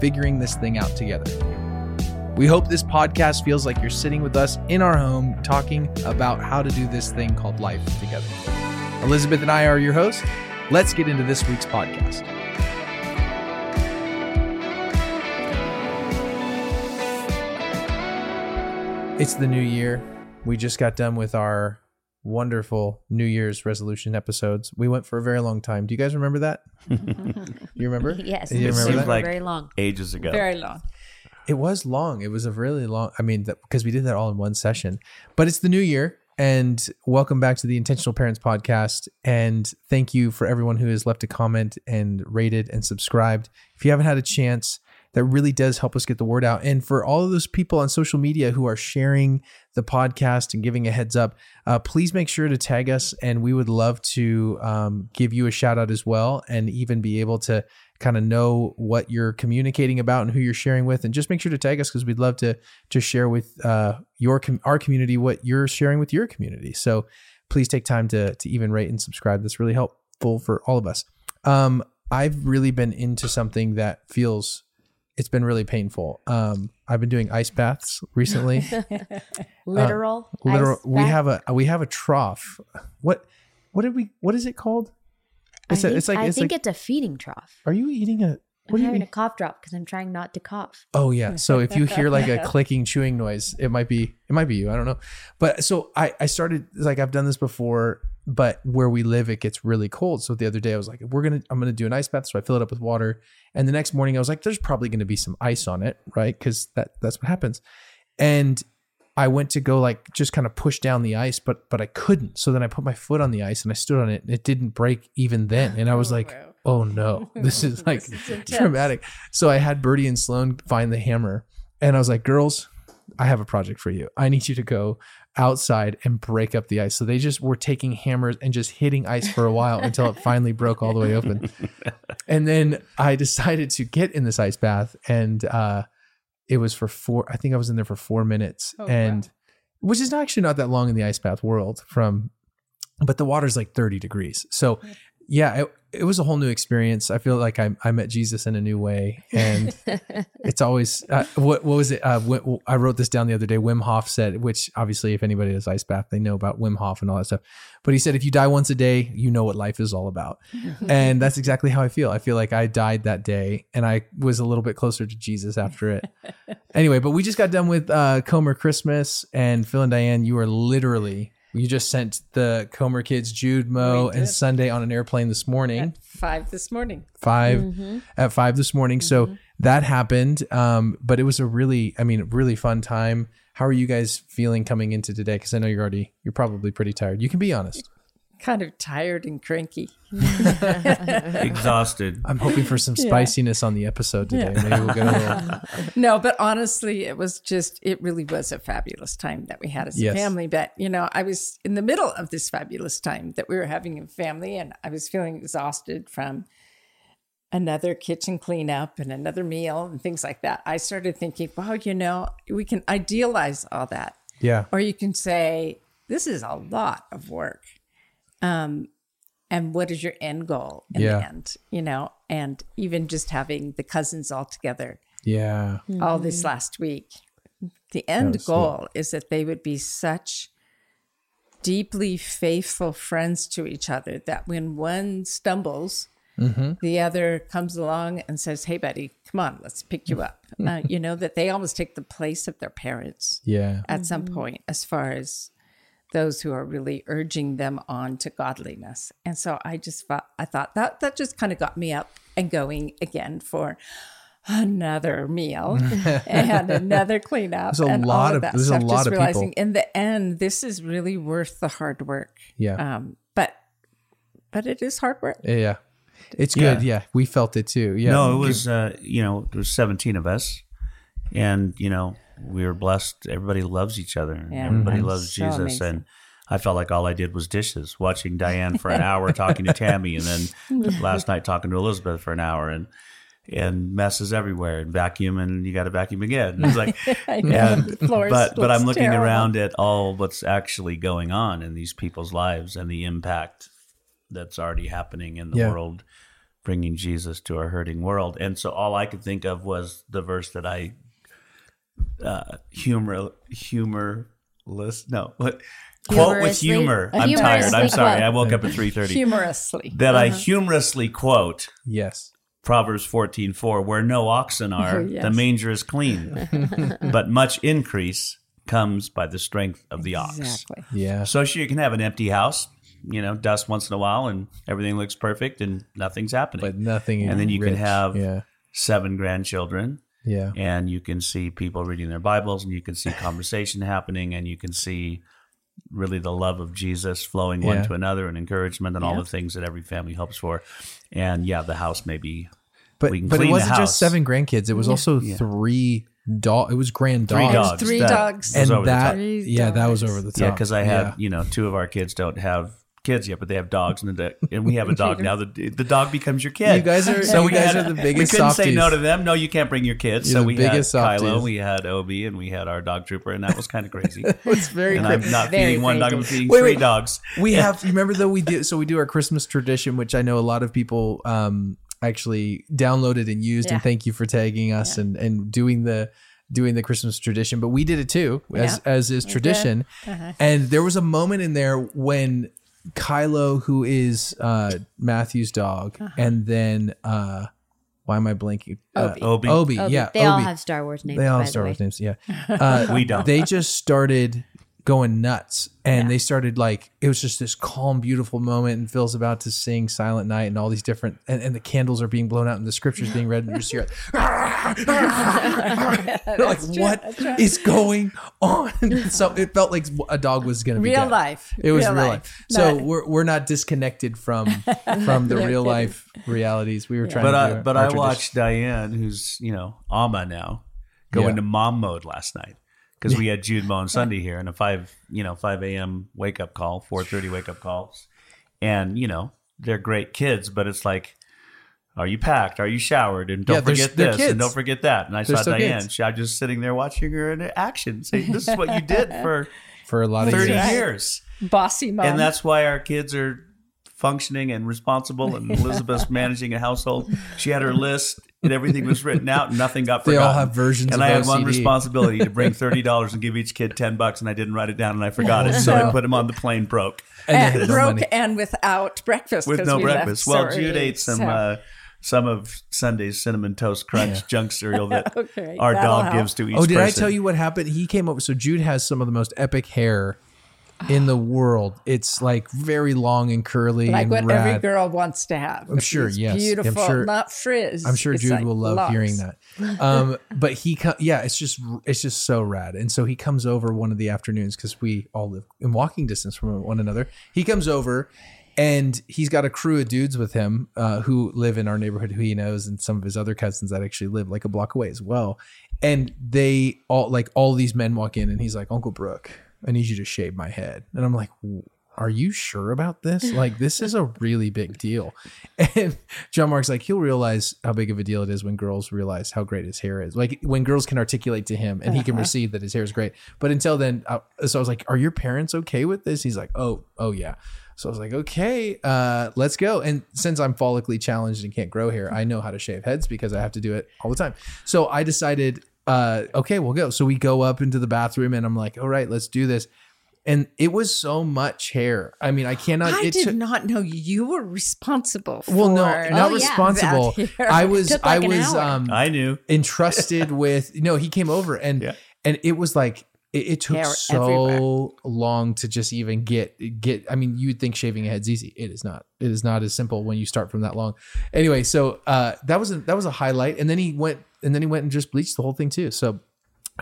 figuring this thing out together. We hope this podcast feels like you're sitting with us in our home talking about how to do this thing called life together. Elizabeth and I are your hosts. Let's get into this week's podcast. It's the new year. We just got done with our wonderful New Year's resolution episodes. We went for a very long time. Do you guys remember that? you remember? Yes, You it remember seems that? like- very long. ages ago. Very long. It was long. It was a really long. I mean, because we did that all in one session. But it's the new year, and welcome back to the Intentional Parents Podcast. And thank you for everyone who has left a comment and rated and subscribed. If you haven't had a chance, that really does help us get the word out. And for all of those people on social media who are sharing the podcast and giving a heads up, uh, please make sure to tag us, and we would love to um, give you a shout out as well, and even be able to kind of know what you're communicating about and who you're sharing with. And just make sure to tag us because we'd love to to share with uh, your com- our community what you're sharing with your community. So please take time to to even rate and subscribe. That's really helpful for all of us. Um, i've really been into something that feels it's been really painful um, i've been doing ice baths recently Literal. Uh, literal we bath? have a we have a trough what what did we what is it called I it's, a, think, it's like I it's think like it's a feeding trough. are you eating a I'm what do you having a cough drop because I'm trying not to cough. Oh yeah. So if you hear like a clicking chewing noise, it might be it might be you. I don't know. But so I I started like I've done this before, but where we live it gets really cold. So the other day I was like, we're gonna I'm gonna do an ice bath. So I fill it up with water, and the next morning I was like, there's probably gonna be some ice on it, right? Because that that's what happens. And I went to go like just kind of push down the ice, but but I couldn't. So then I put my foot on the ice and I stood on it. And it didn't break even then, and I was like, oh no, this is like dramatic. So I had Bertie and Sloan find the hammer, and I was like, girls, I have a project for you. I need you to go outside and break up the ice. So they just were taking hammers and just hitting ice for a while until it finally broke all the way open. And then I decided to get in this ice bath, and uh, it was for four. I think I was in there for four minutes, Oh, and wow. which is actually not that long in the ice bath world. From, but the water's like thirty degrees. So yeah, it, it was a whole new experience. I feel like I, I met Jesus in a new way, and it's always uh, what what was it? Uh, I wrote this down the other day. Wim Hof said, which obviously, if anybody does ice bath, they know about Wim Hof and all that stuff. But he said, if you die once a day, you know what life is all about, and that's exactly how I feel. I feel like I died that day, and I was a little bit closer to Jesus after it. anyway, but we just got done with uh, Comer Christmas, and Phil and Diane, you are literally. You just sent the Comer kids, Jude, Mo, and. Sunday on an airplane this morning At five this morning. 5 at five this morning. So that happened. Um, but it was a really, I mean, really fun time. How are you guys feeling coming into today? Because I know you're already, you're probably pretty tired. You can be honest. Kind of tired and cranky. Exhausted. I'm hoping for some spiciness on the episode today. Maybe we'll get a little. No, but honestly, it was just, it really was a fabulous time that we had as Yes. a family. But, you know, I was in the middle of this fabulous time that we were having in family, and I was feeling exhausted from another kitchen cleanup and another meal and things like that. I started thinking, wow, you know, we can idealize all that. Yeah. or you can say this is a lot of work um and what is your end goal in Yeah. the end you know and even just having the cousins all together Yeah. all this last week the end was- goal is that they would be such deeply faithful friends to each other that when one stumbles the other comes along and says hey buddy come on let's pick you up uh, you know that they almost take the place of their parents Yeah. at some point as far as those who are really urging them on to godliness. And so I just thought I thought that that just kind of got me up and going again for another meal and another cleanup. There's a and lot all of- that there's a stuff. lot just of realizing people. in the end, this is really worth the hard work. Yeah. Um, but but it is hard work. Yeah. It's Yeah. good. Yeah. We felt it too. Yeah. No, it was uh, you know there was seventeen of us, and you know we were blessed. Everybody loves each other. Yeah. Everybody Mhm. loves So Jesus, amazing. and I felt like all I did was dishes, watching Diane for an hour, talking to Tammy, and then last night talking to Elizabeth for an hour, and and messes everywhere, and vacuum, and you got to vacuum again. It's like, and, floors but but I'm looking terrible. around at all what's actually going on in these people's lives and the impact that's already happening in the Yeah. world, bringing Jesus to our hurting world. And so all I could think of was the verse that I uh, humor humorless no what quote with humor. I'm tired. I'm sorry. quote. I woke up at three thirty. humorously. That I humorously quote Yes. Proverbs fourteen four, where no oxen are, Oh, yes. the manger is clean, but much increase comes by the strength of the ox. Exactly. Yeah. So sure, you can have an empty house, you know, dust once in a while, and everything looks perfect, and nothing's happening. But nothing. And then you can have- Yeah. Seven grandchildren, Yeah. and you can see people reading their Bibles, and you can see conversation happening, and you can see really the love of Jesus flowing one to another, and encouragement, and all the things that every family hopes for. And yeah, the house may be But we can but it clean the wasn't house. just seven grandkids. It was also three dog. It was grand Three dogs. dogs. Three That dogs. was And over the that top. Three yeah, that was over the top. Yeah, because I have Yeah. you know two of our kids don't have kids yet, but they have dogs, and the and we have a dog now. The the dog becomes your kid. You guys are- so we guys had- are the biggest We couldn't say no to them. No, you can't bring your kids. You're so we biggest had softies. Kylo, we had Obi, and we had our dog trooper, and that was kind of crazy. it's very and crazy. I'm not Very feeding one dog; I'm crazy. feeding Wait, three wait. dogs. we have remember though we do so we do our christmas tradition which i know a lot of people um actually downloaded and used and thank you for tagging us and and doing the doing the christmas tradition but we did it too as Yeah. as is tradition and there was a moment in there when kylo who is uh matthew's dog and then uh why am i blanking uh, Obi. obi, Obi. yeah they all Obi. have Star Wars names. They all by have the Star way. Wars names, yeah. Uh, We don't. They just started going nuts, and Yeah. they started like it was just this calm, beautiful moment. And Phil's about to sing "Silent Night" and all these different, and, and the candles are being blown out, and the scriptures being read, and you just hear, it. You're like, what is going on? so it felt like a dog was going to be Real dead. life. It was real, Real life. life. So No. we're we're not disconnected from from the No real kidding. life realities. We were trying But to I but I tradition. watched Diane, who's you know ama now, go Yeah. into mom mode last night because we had Jude Mo on Sunday here and a five you know five a.m. wake up call, four thirty wake up calls, and you know they're great kids, but it's like. Are you packed? Are you showered? And don't Yeah, forget this kids. and don't forget that. And I They're saw Diane. kids. She, I was just sitting there watching her in action, saying, "This is what you did for for a lot of thirty years. years." Bossy mom. and that's why our kids are functioning and responsible and elizabeth's managing a household she had her list and everything was written out and nothing got forgotten. They all have versions and of i had one responsibility to bring $30 and give each kid 10 bucks and i didn't write it down and i forgot it so i put him on the plane broke And and had no broke money. and without breakfast with 'cause no we breakfast well early. jude ate some So- uh, some of sunday's cinnamon toast crunch junk cereal that Okay, our dog help. gives to each Oh, did I tell you what happened? He came over. So Jude has some of the most epic hair in the world. It's like very long and curly like and what rad. every girl wants to have. I'm sure, yes. I'm Beautiful, sure- not frizz. I'm sure Jude like will love locks. hearing that. Um, but he, co- yeah, it's just it's just so rad. And so he comes over one of the afternoons because we all live in walking distance from one another. He comes over. And he's got a crew of dudes with him uh, who live in our neighborhood, who he knows, and some of his other cousins that actually live like a block away as well. And they all like all these men walk in, and he's like, "Uncle Brooke, I need you to shave my head." And I'm like, "Are you sure about this? Like, this is a really big deal." And John Mark's like, he'll realize how big of a deal it is when girls realize how great his hair is. Like when girls can articulate to him and he can receive that his hair is great. But until then, uh, so I was like, "Are your parents okay with this?" He's like, "Oh, oh yeah." So I was like, "Okay, uh, let's go." And since I'm follically challenged and can't grow hair, I know how to shave heads because I have to do it all the time. So I decided, uh, okay, we'll go. So we go up into the bathroom, and I'm like, "All right, let's do this." And it was so much hair. I mean, I cannot. I it did took- not know you were responsible for. well, no, Oh, not yeah. responsible. That hair. I was, like I was, um, i knew entrusted with. No, he came over and Yeah. and it was like it, it took so everywhere. long to just even get get. I mean, you'd think shaving a head's easy. It is not. It is not as simple when you start from that long. Anyway, so uh, that was a, that was a highlight, and then he went and then he went and just bleached the whole thing too. So.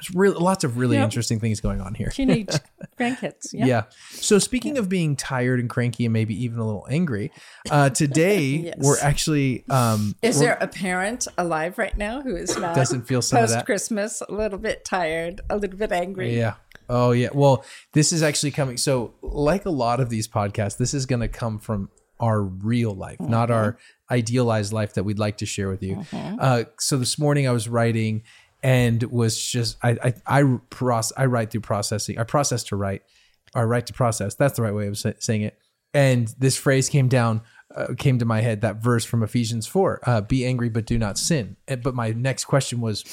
There's really lots of really Yep. interesting things going on here. Teenage grandkids. Yeah. Yeah. So speaking of being tired and cranky and maybe even a little angry, uh, today Yes. we're actually um, Is we're- there a parent alive right now who is not Doesn't feel some post? Christmas, a little bit tired, a little bit angry? Yeah. Oh yeah. Well, this is actually coming. So, like a lot of these podcasts, this is going to come from our real life, not our idealized life that we'd like to share with you. Uh, so this morning I was writing and was just I I I, proce- I write through processing. I process to write. Or write to process. That's the right way of saying it. And this phrase came down, uh, came to my head. That verse from Ephesians four: uh, "Be angry, but do not sin." And- But my next question was,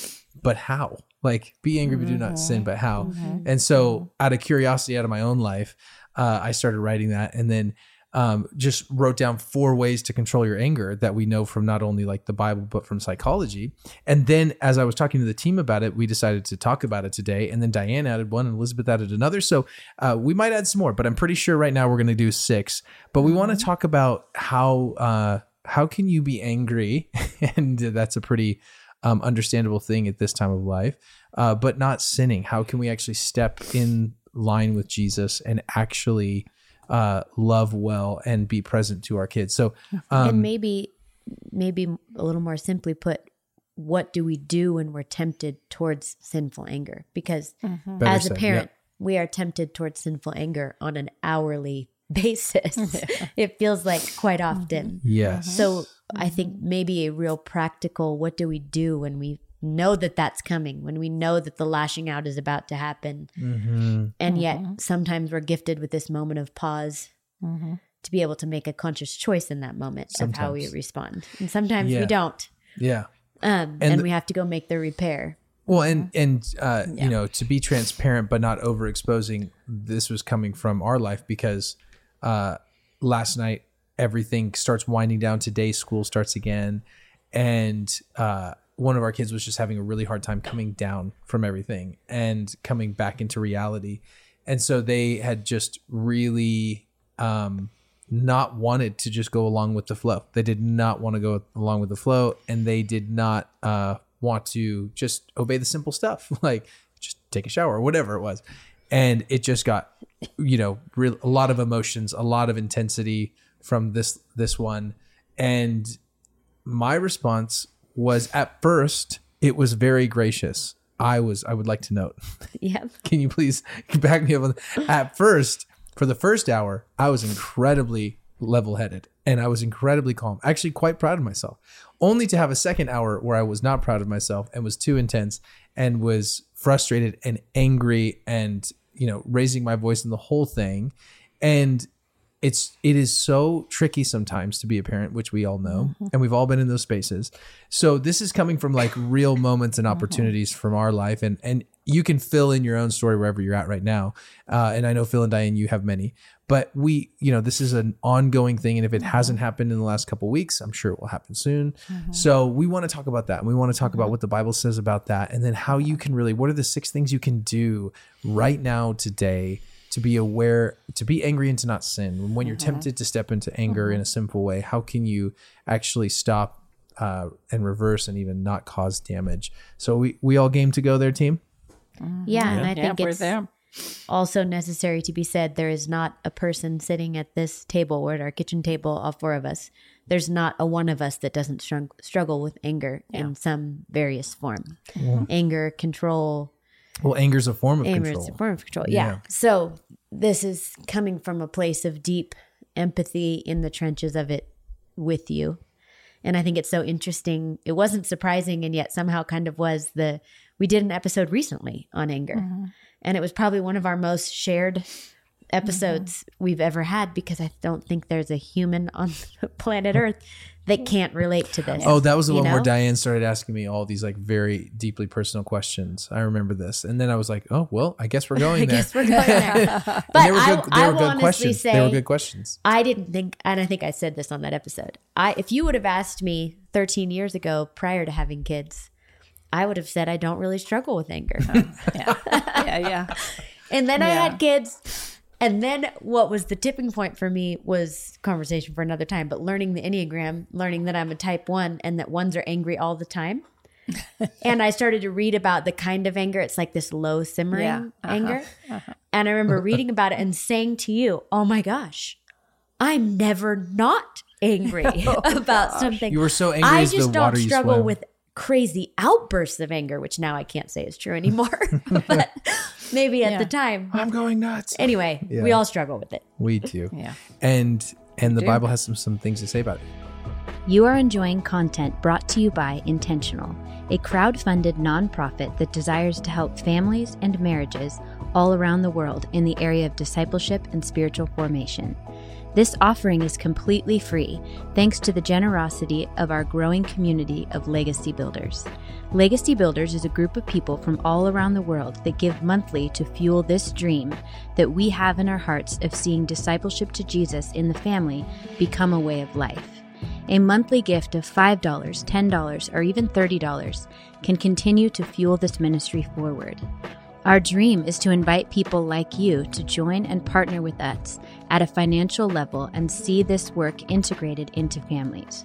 "But how?" Like, be angry, but do not sin. But how? And so, out of curiosity, out of my own life, uh, I started writing that, and then um, just wrote down four ways to control your anger that we know from not only like the Bible but from psychology. And then as I was talking to the team about it, we decided to talk about it today. And then Diane added one, and Elizabeth added another. So uh, we might add some more, but I'm pretty sure right now we're going to do six. But we want to talk about how uh, how can you be angry, and that's a pretty um, understandable thing at this time of life, uh, but not sinning. How can we actually step in line with Jesus and actually uh, love well and be present to our kids? So, um, and maybe, maybe a little more simply put, what do we do when we're tempted towards sinful anger? Because better as a said, parent, we are tempted towards sinful anger on an hourly basis. it feels like quite often. yeah. yes. So I think maybe a real practical what do we do when we know that that's coming, when we know that the lashing out is about to happen? Mhm. And yet sometimes we're gifted with this moment of pause to be able to make a conscious choice in that moment of how we respond. And sometimes Yeah. we don't. Yeah. Um, And and the- we have to go make the repair. Well, and and uh, Yeah. you know, to be transparent but not overexposing, this was coming from our life because uh, last night everything starts winding down. Today school starts again, and uh, one of our kids was just having a really hard time coming down from everything and coming back into reality, and so they had just really um, not wanted to just go along with the flow. They did not want to go along with the flow, and they did not uh, want to just obey the simple stuff, like just take a shower or whatever it was. And it just got, you know, real, a lot of emotions, a lot of intensity from this this one, and my response was at first it was very gracious. I was I would like to note. Yeah. can you please back me up on at first for the first hour i was incredibly level-headed and i was incredibly calm. Actually quite proud of myself. Only to have a second hour where i was not proud of myself and was too intense and was frustrated and angry and you know raising my voice in the whole thing. And it's it is so tricky sometimes to be a parent which we all know mm-hmm. and we've all been in those spaces. So this is coming from like real moments and mm-hmm. opportunities from our life and and you can fill in your own story wherever you're at right now uh, and i know phil and diane you have many but we you know this is an ongoing thing and if it mm-hmm. hasn't happened in the last couple weeks i'm sure it will happen soon. So we want to talk about that and we want to talk about what the bible says about that and then how you can really what are the six things you can do right now today to be aware to be angry and to not sin when you're mm-hmm. tempted to step into anger in a mm-hmm. sinful way how can you actually stop uh, and reverse and even not cause damage so we we all game to go there team mm-hmm. Yeah. And I Yeah, think it's there. also necessary to be said there is not a person sitting at this table or at our kitchen table, all four of us. There's not a one of us that doesn't strung- struggle with anger in some various form. Anger, control, well anger's a form of anger control is a form of control. Yeah. Yeah. So this is coming from a place of deep empathy in the trenches of it with you. And I think it's so interesting. It wasn't surprising and yet somehow kind of was the we did an episode recently on anger. Mm-hmm. And it was probably one of our most shared episodes mm-hmm. we've ever had because I don't think there's a human on planet Earth that can't relate to this. Oh, that was the you one where? Diane started asking me all these like very deeply personal questions. I remember this, and then I was like, "Oh, well, I guess we're going I there." guess we're going there. But And they were I, good. They I were will good honestly questions. say they were good questions. I didn't think, and I think I said this on that episode. I, if you would have asked me 13 years ago, prior to having kids, I would have said I don't really struggle with anger. Yeah, yeah, yeah. and then I had kids, and then what was the tipping point for me was conversation for another time. But learning the enneagram, learning that I'm a type one, and that ones are angry all the time. and I started to read about the kind of anger. It's like this low simmering Yeah, uh-huh, anger. And I remember reading about it and saying to you, "Oh my gosh, I'm never not angry about something." You were so angry I as the just don't water struggle with crazy outbursts of anger, which now I can't say is true anymore. but maybe at the time. I'm going nuts. Anyway, we all struggle with it. We do. Yeah. And and the do. Bible has some some things to say about it. You are enjoying content brought to you by Intentional, a crowd funded nonprofit that desires to help families and marriages all around the world in the area of discipleship and spiritual formation. This offering is completely free thanks to the generosity of our growing community of Legacy Builders. Legacy Builders is a group of people from all around the world that give monthly to fuel this dream that we have in our hearts of seeing discipleship to Jesus in the family become a way of life. A monthly gift of $5, $10, or even $30 can continue to fuel this ministry forward. Our dream is to invite people like you to join and partner with us at a financial level and see this work integrated into families.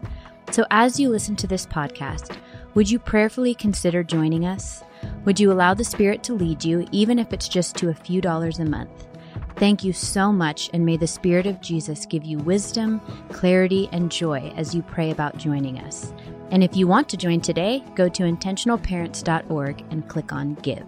So, as you listen to this podcast, would you prayerfully consider joining us? Would you allow the Spirit to lead you, even if it's just to a few dollars a month? Thank you so much, and may the Spirit of Jesus give you wisdom, clarity, and joy as you pray about joining us. And if you want to join today, go to intentionalparents.org and click on Give.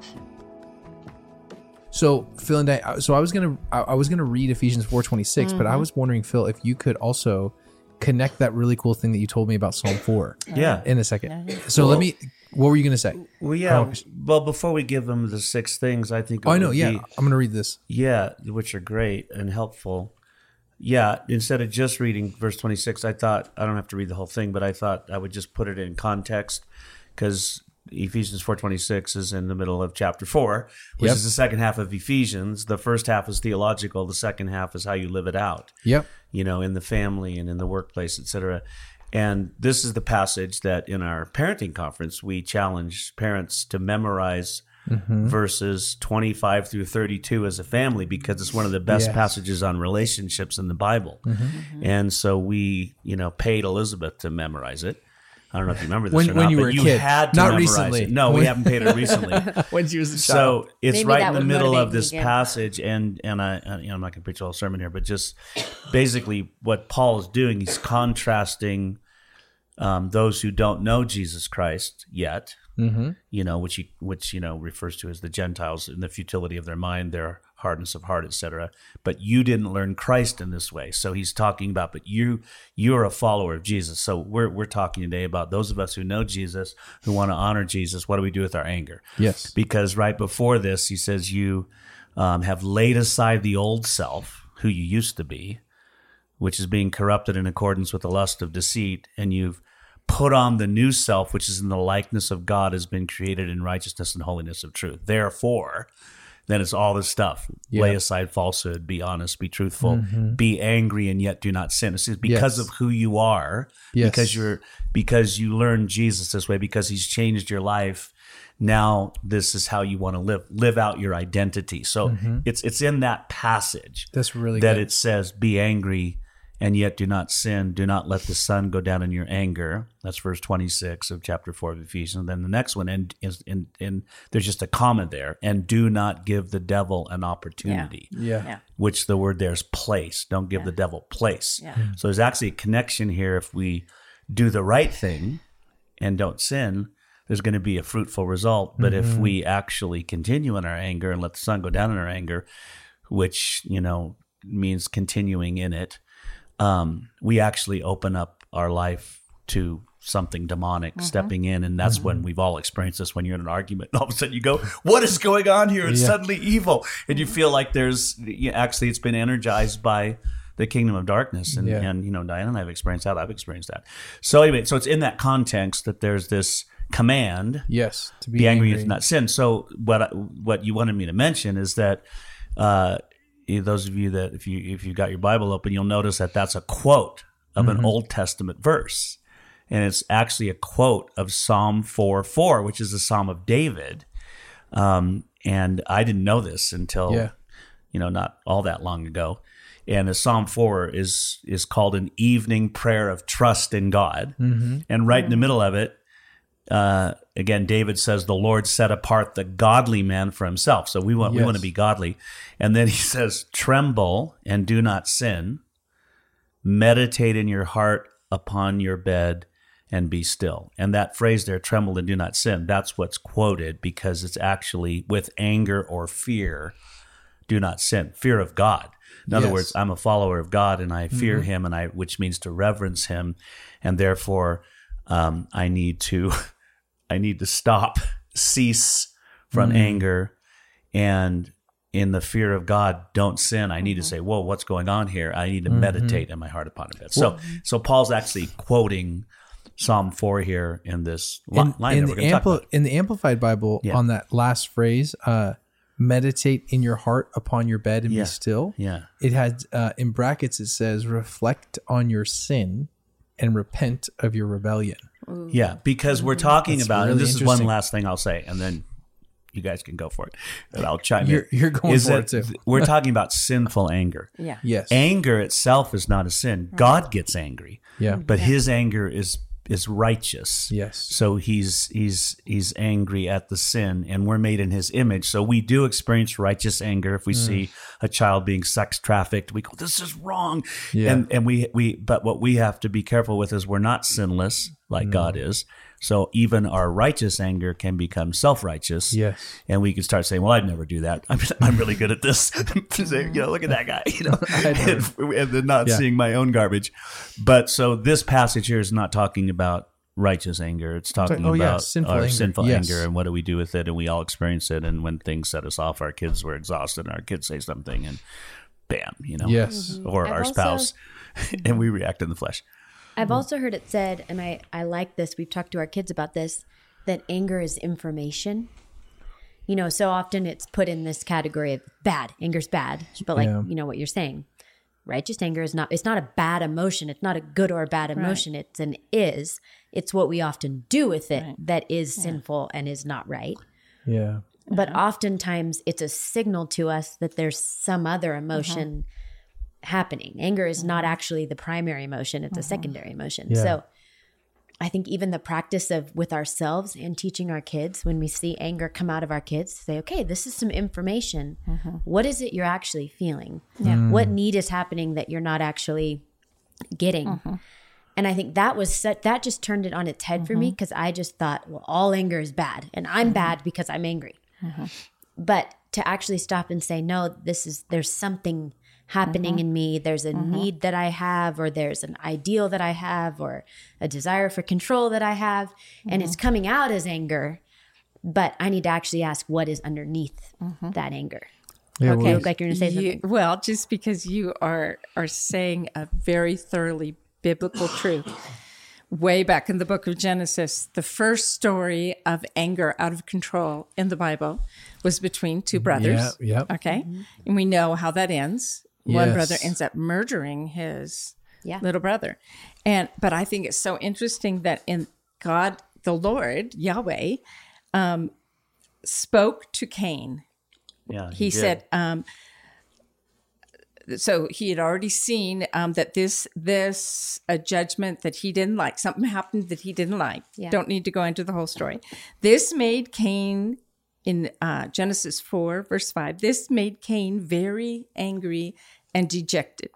So Phil and I, uh, so I was gonna, I, I was gonna read Ephesians four twenty six, but I mm-hmm. was wondering, Phil, if you could also connect that really cool thing that you told me about Psalm four Yeah. in a second. So let me. What were you gonna say? Well, yeah. Oh. Well, before we give them the six things, I think. Oh, I know. would Yeah, be- I'm gonna read this. Yeah, which are great and helpful. Yeah, instead of just reading verse 26, I thought I don't have to read the whole thing, but I thought I would just put it in context because Ephesians 4:26 is in the middle of chapter 4, which Yep. is the second half of Ephesians. The first half is theological, the second half is how you live it out Yep. you know, in the family and in the workplace, etc. And this is the passage that in our parenting conference we challenge parents to memorize mm-hmm. verses 25 through 32 as a family because it's one of the best Yes. passages on relationships in the Bible. Mm-hmm. And so we, you know, paid Elizabeth to memorize it. I don't know if you remember this When- or when not, you but were a you kid. had to Not memorize recently. it. No, we haven't paid it recently. when she was a So it's Maybe right that in the would middle motivate of me this again. passage, and and I, I- you know I'm not going to preach a whole sermon here, but just basically what Paul is doing, he's contrasting um, those who don't know Jesus Christ yet, Mm-hmm. you know, which he which you know refers to as the Gentiles in the futility of their mind, their hardness of heart, etc. But you didn't learn Christ in this way, so he's talking about. But you you're a follower of Jesus, so we're we're talking today about those of us who know Jesus, who want to honor Jesus. What do we do with our anger? Yes. because right before this, he says you um, have laid aside the old self, who you used to be, which is being corrupted in accordance with the lust of deceit, and you've put on the new self, which is in the likeness of God, has been created in righteousness and holiness of truth. Therefore, then it's all this stuff. Lay aside falsehood, be honest, be truthful, mm-hmm. be angry, and yet do not sin. It's because Yes. of who you are, Yes. because you're because you learned Jesus this way, because He's changed your life. Now this is how you want to live. Live out your identity. So mm-hmm. it's it's in that passage That's really that good. it says, "Be angry." And yet, do not sin. Do not let the sun go down in your anger. That's verse twenty-six of chapter four of Ephesians. And then the next one, and and, and there's just a comma there. And do not give the devil an opportunity yeah. Yeah. which the word there is place. Don't give the devil place. Yeah. Hmm. So there's actually a connection here. If we do the right thing and don't sin, there's going to be a fruitful result. But if mm-hmm. we actually continue in our anger and let the sun go down in our anger, which, you know, means continuing in it, um, we actually open up our life to something demonic stepping in. And that's when we've all experienced this when you're in an argument. And all of a sudden you go what is going on here? It's Yeah. suddenly evil. And you feel like there's you actually it's been energized by the kingdom of darkness. And, Yeah. and you know diana and i've experienced that. I've experienced that. So anyway so it's in that context that there's this command Yes. To be, be angry and not sin. So what I, what you wanted me to mention is that uh, those of you that if you if you got your Bible open, you'll notice that that's a quote of an Old Testament verse, and it's actually a quote of Psalm four four, which is a Psalm of David. Um, and I didn't know this until Yeah. you know not all that long ago. And the Psalm four is is called an evening prayer of trust in God, and right in the middle of it, uh, again, David says the Lord set apart the godly man for himself. So we want we want to be godly. And then he says, tremble and do not sin. Meditate in your heart upon your bed and be still. And that phrase there, tremble and do not sin, that's what's quoted because it's actually with anger or fear, do not sin. Fear of God. In other words, I'm a follower of God and I fear him and I which means to reverence him and therefore um, I need to I need to stop, cease from anger and in the fear of God, don't sin. I need to say, "Whoa, what's going on here?" I need to meditate in my heart upon it. So, so Paul's actually quoting Psalm four here in this in, line in the talk ampli- about. in the amplified bible Yeah. on that last phrase uh meditate in your heart upon your bed and Yeah. be still Yeah, it has uh, in brackets it says reflect on your sin and repent of your rebellion yeah, because we're talking That's about, and this is one last thing I'll say, and then you guys can go for it, and I'll chime You're- in. you're going Is for it, too. we're talking about sinful anger. Yeah. yes Anger itself is not a sin. God gets angry. yeah but his anger is is righteous. Yes. So he's he's he's angry at the sin, and we're made in his image. So we do experience righteous anger if we Mm. see a child being sex trafficked. We go, "This is wrong," Yeah. and and we we. But what we have to be careful with is we're not sinless like Mm. God is. So even our righteous anger can become self righteous. Yes. And we can start saying, "Well, I'd never do that. I'm, I'm really good at this." You know, look at that guy. You know, and, and then not Yeah. seeing my own garbage. But so this passage here is not talking about righteous anger. It's talking oh, yeah, about sinful our anger. sinful Yes. anger and what do we do with it, and we all experience it. And when things set us off, our kids were exhausted, and our kids say something, and bam, you know, yes mm-hmm. or I've our also- spouse, and we react in the flesh. I've mm-hmm. also heard it said, and I, I like this, we've talked to our kids about this, that anger is information. You know, so often it's put in this category of bad, anger's bad. But like, Yeah. you know what you're saying. Righteous anger is not it's not a bad emotion. It's not a good or a bad emotion. It's an is. It's what we often do with it that is sinful and is not right. yeah But oftentimes it's a signal to us that there's some other uh-huh. emotion happening. Anger is not mm-hmm. actually the primary emotion, it's a mm-hmm. secondary emotion. Yeah. So I think even the practice of with ourselves and teaching our kids when we see anger come out of our kids, say, okay, this is some information. Mm-hmm. What is it you're actually feeling? Mm. What need is happening that you're not actually getting? And I think that was set, that just turned it on its head for me because I just thought, well, all anger is bad and I'm bad because I'm angry. But to actually stop and say, no, this is, there's something happening mm-hmm. in me. There's a mm-hmm. need that I have, or there's an ideal that I have, or a desire for control that I have. And it's mm-hmm. coming out as anger. But I need to actually ask what is underneath that anger. Yeah, Okay, well, look like you're going to say You- something. well, just because you are are saying a very thoroughly biblical truth. Way back in the book of Genesis, the first story of anger out of control in the Bible was between two brothers. Yeah, yep. Okay. And we know how that ends. One Yes. brother ends up murdering his Yeah. little brother. And but I think it's so interesting that in God the Lord, Yahweh, um, spoke to Cain Yeah, he did. said um so he had already seen um, that this this a judgment that he didn't like something happened that he didn't like Yeah. don't need to go into the whole story this made cain in uh, genesis 4 verse 5 this made cain very angry and dejected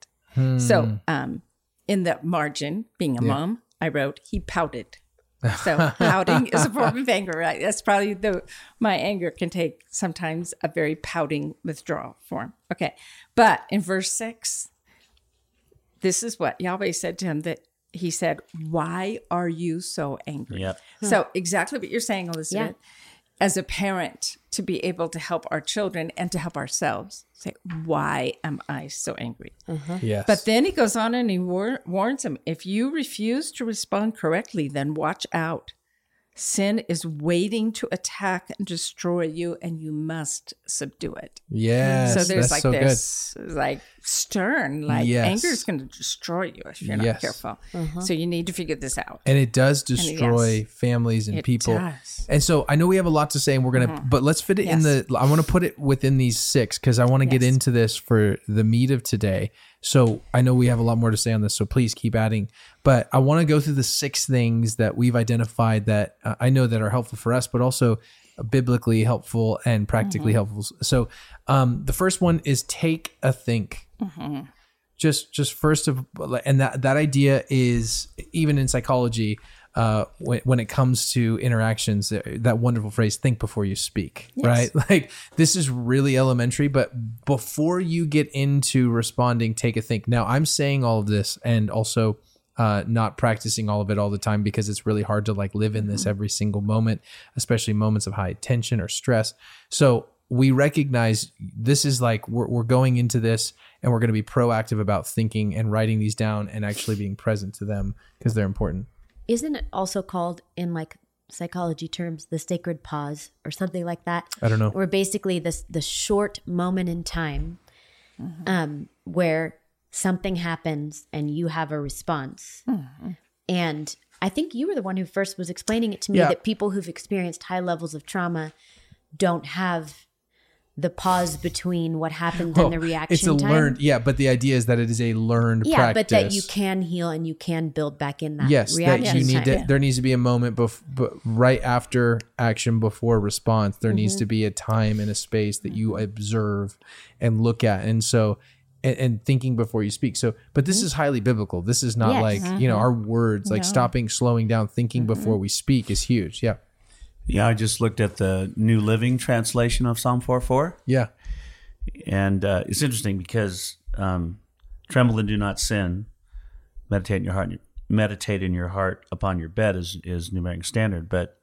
so um, in the margin being a mom i wrote he pouted so pouting is a form of anger, right? That's probably the my anger can take sometimes a very pouting withdrawal form. Okay. But in verse six, this is what Yahweh said to him that he said, Why are you so angry? Yep. So exactly what you're saying, Elizabeth. As a parent, to be able to help our children and to help ourselves, say, Why am I so angry? Mm-hmm. yes But then he goes on and he war- warns him if you refuse to respond correctly, then watch out. Sin is waiting to attack and destroy you, and you must subdue it. yes so there's that's like so good like stern, like Yes. anger is going to destroy you if you're not Yes. careful. So you need to figure this out. and it does yes, destroy families and it people does. and so i know we have a lot to say and we're gonna but let's fit it in the i want to put it within these six because i want to get into this for the meat of today So I know we have a lot more to say on this, so please keep adding. But I want to go through the six things that we've identified that uh, I know that are helpful for us, but also biblically helpful and practically helpful. So um, the first one is take a think. Just just first of and that that idea is even in psychology. Uh, when, when it comes to interactions, that wonderful phrase, think before you speak, right? Like this is really elementary, but before you get into responding, take a think. Now, I'm saying all of this and also uh, not practicing all of it all the time because it's really hard to like live in this every single moment, especially moments of high tension or stress. So we recognize this is like we're, we're going into this and we're going to be proactive about thinking and writing these down and actually being present to them because they're important. Isn't it also called in like psychology terms the sacred pause or something like that? I don't know. Where basically this the short moment in time um, where something happens and you have a response. And I think you were the one who first was explaining it to me Yeah. that people who've experienced high levels of trauma don't have the pause between what happens and the reaction it's a time. learned, yeah, but the idea is that it is a learned yeah, practice. but that you can heal and you can build back in that yes, that you need to, there needs to be a moment bef- b- right after action before response. There needs Mm-hmm. to be a time and a space that you observe and look at, and so and, and thinking before you speak. So, but this is highly biblical. This is not Mm-hmm. Yes. Mm-hmm. like you know our words, like stopping, slowing down, thinking before we speak is huge. Yeah, Yeah, I just looked at the New Living Translation of Psalm 4 4. yeah, And uh, it's interesting because um, tremble and do not sin. Meditate in your heart. Meditate in your heart upon your bed is is New American Standard. But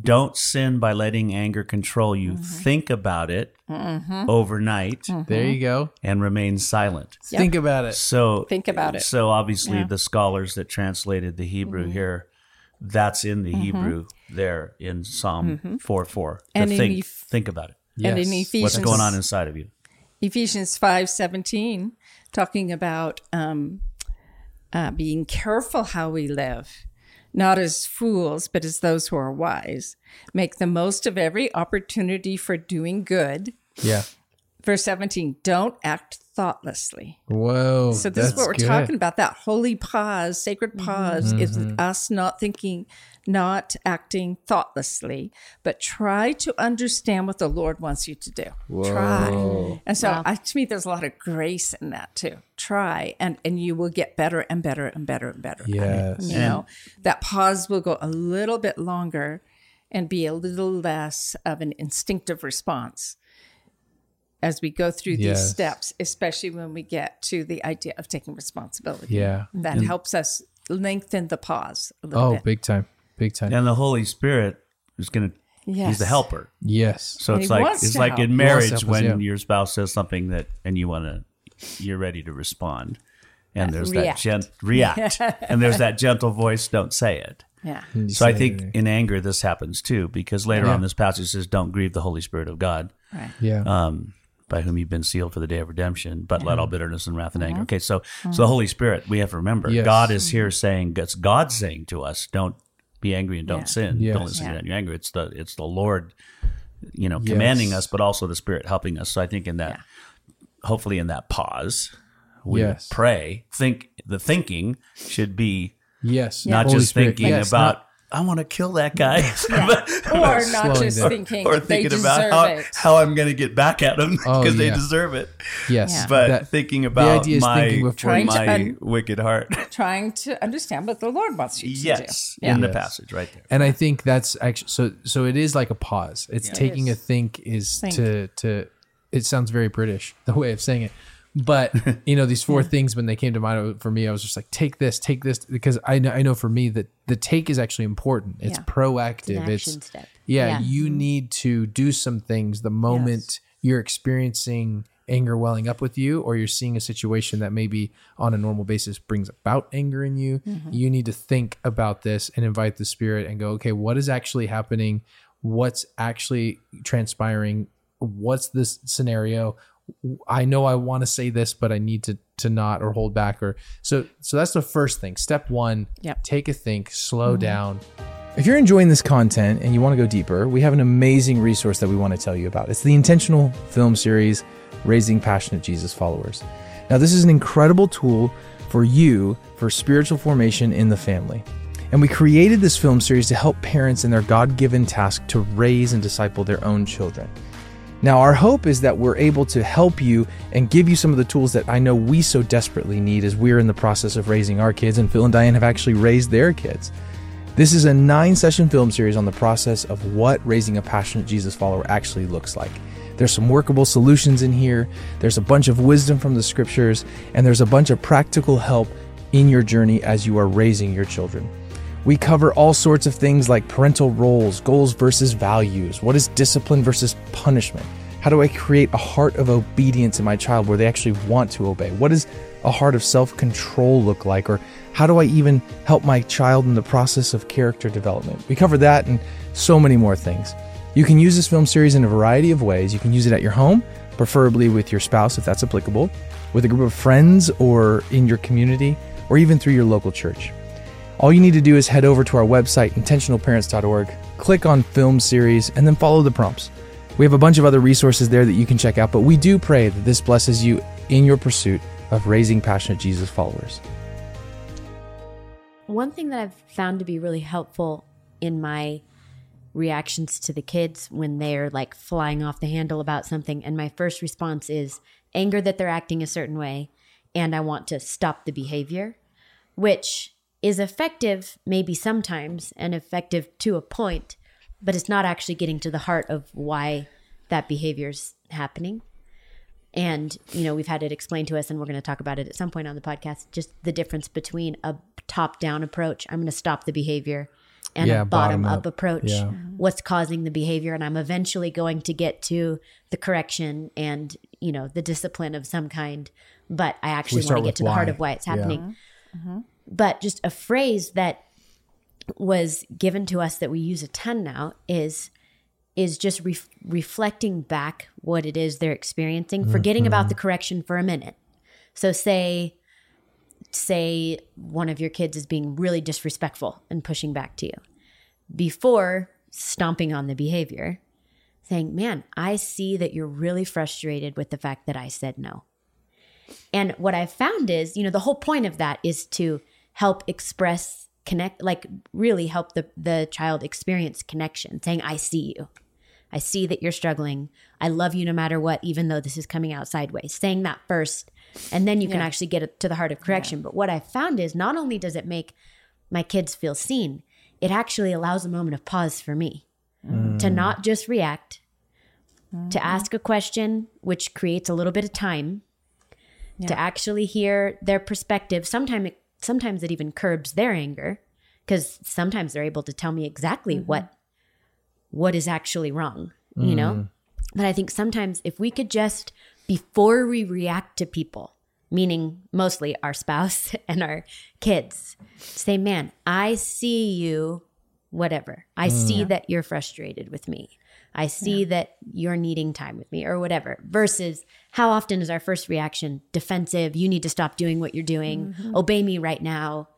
don't sin by letting anger control you. Think about it overnight there you go. and remain silent. Think about it. So Think about it. So obviously, the scholars that translated the Hebrew Mm-hmm. here, that's in the Hebrew there in Psalm four four. Mm-hmm. And think, Eph- think about it. And in Ephesians, What's going on inside of you? Ephesians five seventeen, talking about um, uh, being careful how we live, not as fools, but as those who are wise. Make the most of every opportunity for doing good. Yeah. Verse seventeen, don't act thoughtlessly. Whoa. So this is what we're good. talking about. That holy pause, sacred pause, is us not thinking, not acting thoughtlessly, but try to understand what the Lord wants you to do. Try. And so I, to me, there's a lot of grace in that too. Try and and you will get better and better and better and better. at it. You know, that pause will go a little bit longer and be a little less of an instinctive response as we go through these Yes. steps, especially when we get to the idea of taking responsibility. Yeah. That helps us lengthen the pause a little Oh, bit. big time. Big time. And the Holy Spirit is going to. He's the helper. Yes. So And it's he like wants it's to like help. in He wants to marriage help us, when yeah. your spouse says something that and you want to you're ready to respond. And there's react. that gent react. and there's that gentle voice, don't say it. Yeah. So I think in anger this happens too, because later on this passage says, "Don't grieve the Holy Spirit of God, Right. Yeah. um, by whom you've been sealed for the day of redemption, but let all bitterness and wrath and anger." Okay, so so the Holy Spirit, we have to remember, Yes. God is here saying, "It's God saying to us, don't be angry and don't Yeah. sin. Yes. Don't listen Yeah. to your anger. It's the it's the Lord, you know, commanding Yes. us, but also the Spirit helping us." So I think in that, hopefully in that pause, we Yes. pray. Think the thinking should be yes. not Holy just Spirit. thinking Yes, about not- I want to kill that guy, but- Or not just down. thinking or they thinking deserve about how, it. how I'm going to get back at them Oh, because they deserve it. yes. Yeah. But That- thinking about idea my, thinking Trying to my un- wicked heart. Trying to understand what the Lord wants you to yes, do. Yeah. in the passage right there. and I think that's actually so. So it is like a pause. It's taking a think is Think. to to. It sounds very British the way of saying it, but you know these four things when they came to mind for me, I was just like, take this, take this, because I know I know for me that the take is actually important. It's Yeah. proactive. An It's, step. yeah, Yeah. you mm-hmm. need to do some things the moment you're experiencing anger welling up with you or you're seeing a situation that maybe on a normal basis brings about anger in you mm-hmm. you need to think about this and invite the spirit and go okay what is actually happening what's actually transpiring what's this scenario i know i want to say this but i need to to not or hold back or so so that's the first thing step one Yep. take a think slow mm-hmm. down if you're enjoying this content and you want to go deeper, we have an amazing resource that we want to tell you about. It's the intentional film series, Raising Passionate Jesus Followers. Now, this is an incredible tool for you for spiritual formation in the family. And we created this film series to help parents in their God given task to raise and disciple their own children. Now, our hope is that we're able to help you and give you some of the tools that I know we so desperately need as we're in the process of raising our kids, and Phil and Diane have actually raised their kids. This is a nine session film series on the process of what raising a passionate Jesus follower actually looks like. There's some workable solutions in here, there's a bunch of wisdom from the scriptures, and there's a bunch of practical help in your journey as you are raising your children. We cover all sorts of things like parental roles, goals versus values, what is discipline versus punishment. How do I create a heart of obedience in my child where they actually want to obey? What does a heart of self control look like? Or how do I even help my child in the process of character development? We cover that and so many more things. You can use this film series in a variety of ways. You can use it at your home, preferably with your spouse if that's applicable, with a group of friends or in your community, or even through your local church. All you need to do is head over to our website, intentionalparents.org, click on film series, and then follow the prompts. We have a bunch of other resources there that you can check out, but we do pray that this blesses you in your pursuit of raising passionate Jesus followers. One thing that I've found to be really helpful in my reactions to the kids when they're like flying off the handle about something, and my first response is anger that they're acting a certain way, and I want to stop the behavior, which is effective maybe sometimes and effective to a point, but it's not actually getting to the heart of why that behavior is happening. And, you know, we've had it explained to us, and we're going to talk about it at some point on the podcast just the difference between a top down approach, I'm going to stop the behavior, and Yeah, a bottom, bottom up, up. approach, Yeah. what's causing the behavior. And I'm eventually going to get to the correction and, you know, the discipline of some kind. But I actually want to get with to the heart of why it's Yeah. happening. But just a phrase that was given to us that we use a ton now is is just ref- reflecting back what it is they're experiencing, forgetting about the mm-hmm. correction for a minute. So say say one of your kids is being really disrespectful and pushing back to you. Before stomping on the behavior, saying, "Man, I see that you're really frustrated with the fact that I said no." And what I've found is, you know, the whole point of that is to help express connect like really help the the child experience connection, saying, "I see you. I see that you're struggling. I love you no matter what, even though this is coming out sideways." Saying that first, and then you can actually get it to the heart of correction. But what I found is not only does it make my kids feel seen, it actually allows a moment of pause for me to mm. not just react, to mm-hmm. ask a question, which creates a little bit of time to actually hear their perspective. Sometimes it, sometimes it even curbs their anger because sometimes they're able to tell me exactly mm-hmm. what what is actually wrong, you know? Mm. But I think sometimes if we could just before we react to people, meaning mostly our spouse and our kids, say, "Man, I see you whatever. I mm, see that you're frustrated with me. I see that you're needing time with me or whatever. Versus how often is our first reaction defensive? You need to stop doing what you're doing. Mm-hmm. Obey me right now.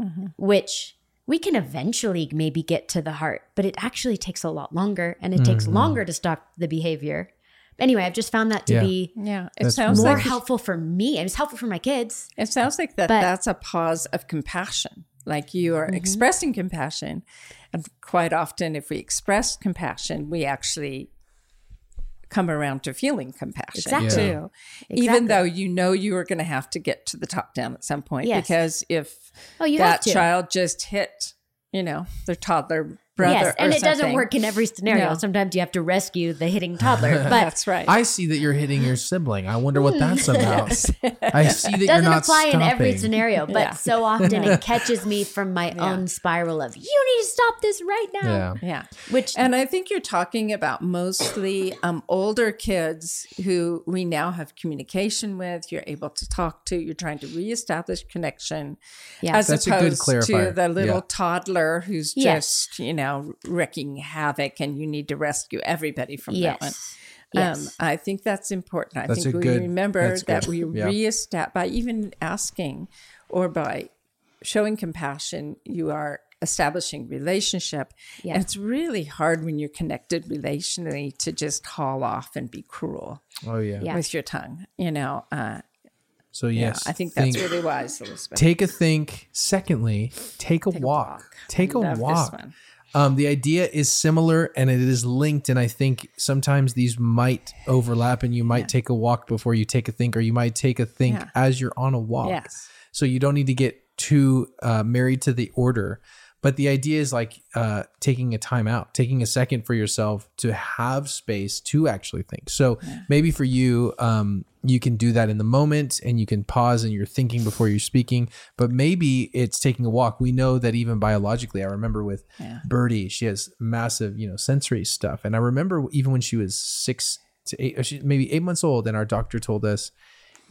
Mm-hmm. Which we can eventually maybe get to the heart, but it actually takes a lot longer and it takes mm-hmm. longer to stop the behavior. Anyway, I've just found that to Yeah. be Yeah, it That's sounds more like helpful for me. It was helpful for my kids. It sounds like that But- that's a pause of compassion. Like you are expressing compassion. And quite often, if we express compassion, we actually come around to feeling compassion Exactly. too. Exactly. Even though you know you are going to have to get to the top down at some point. Yes. Because if Oh, that child just hit, you know, their toddler brother. yes, and or it doesn't work in every scenario. No. Sometimes you have to rescue the hitting toddler, but That's right. I see that you're hitting your sibling. I wonder what that's about. I see that you're doesn't not apply in every scenario. But Yeah. so often it catches me from my own spiral of you need to stop this right now. Yeah. yeah. Which And I think you're talking about mostly um, older kids who we now have communication with. You're able to talk to. You're trying to reestablish connection, Yeah. as That's a good opposed to the little Yeah. toddler who's Yes. just you know wreaking havoc, and you need to rescue everybody from that one. yes, Um, I think that's important. I That's think we good- remember that we Yeah. reestablish by even asking or by showing compassion, you are establishing relationship. Yeah. And it's really hard when you're connected relationally to just haul off and be cruel Oh yeah. Yeah. with your tongue. You know, uh, So yes, I think that's think- really wise, Elizabeth. take a think. Secondly, take a Take a walk. walk. Take a Love this walk. Um, the idea is similar and it is linked, and I think sometimes these might overlap, and you might take a walk before you take a think, or you might take a think Yeah. as you're on a walk. Yes. So you don't need to get too uh, married to the order. But the idea is like uh, taking a time out, taking a second for yourself to have space to actually think. So maybe for you, um, you can do that in the moment and you can pause and you're thinking before you're speaking. But maybe it's taking a walk. We know that even biologically, I remember with Yeah. Birdie, she has massive, you know, sensory stuff. And I remember even when she was six to eight, maybe eight months old, and our doctor told us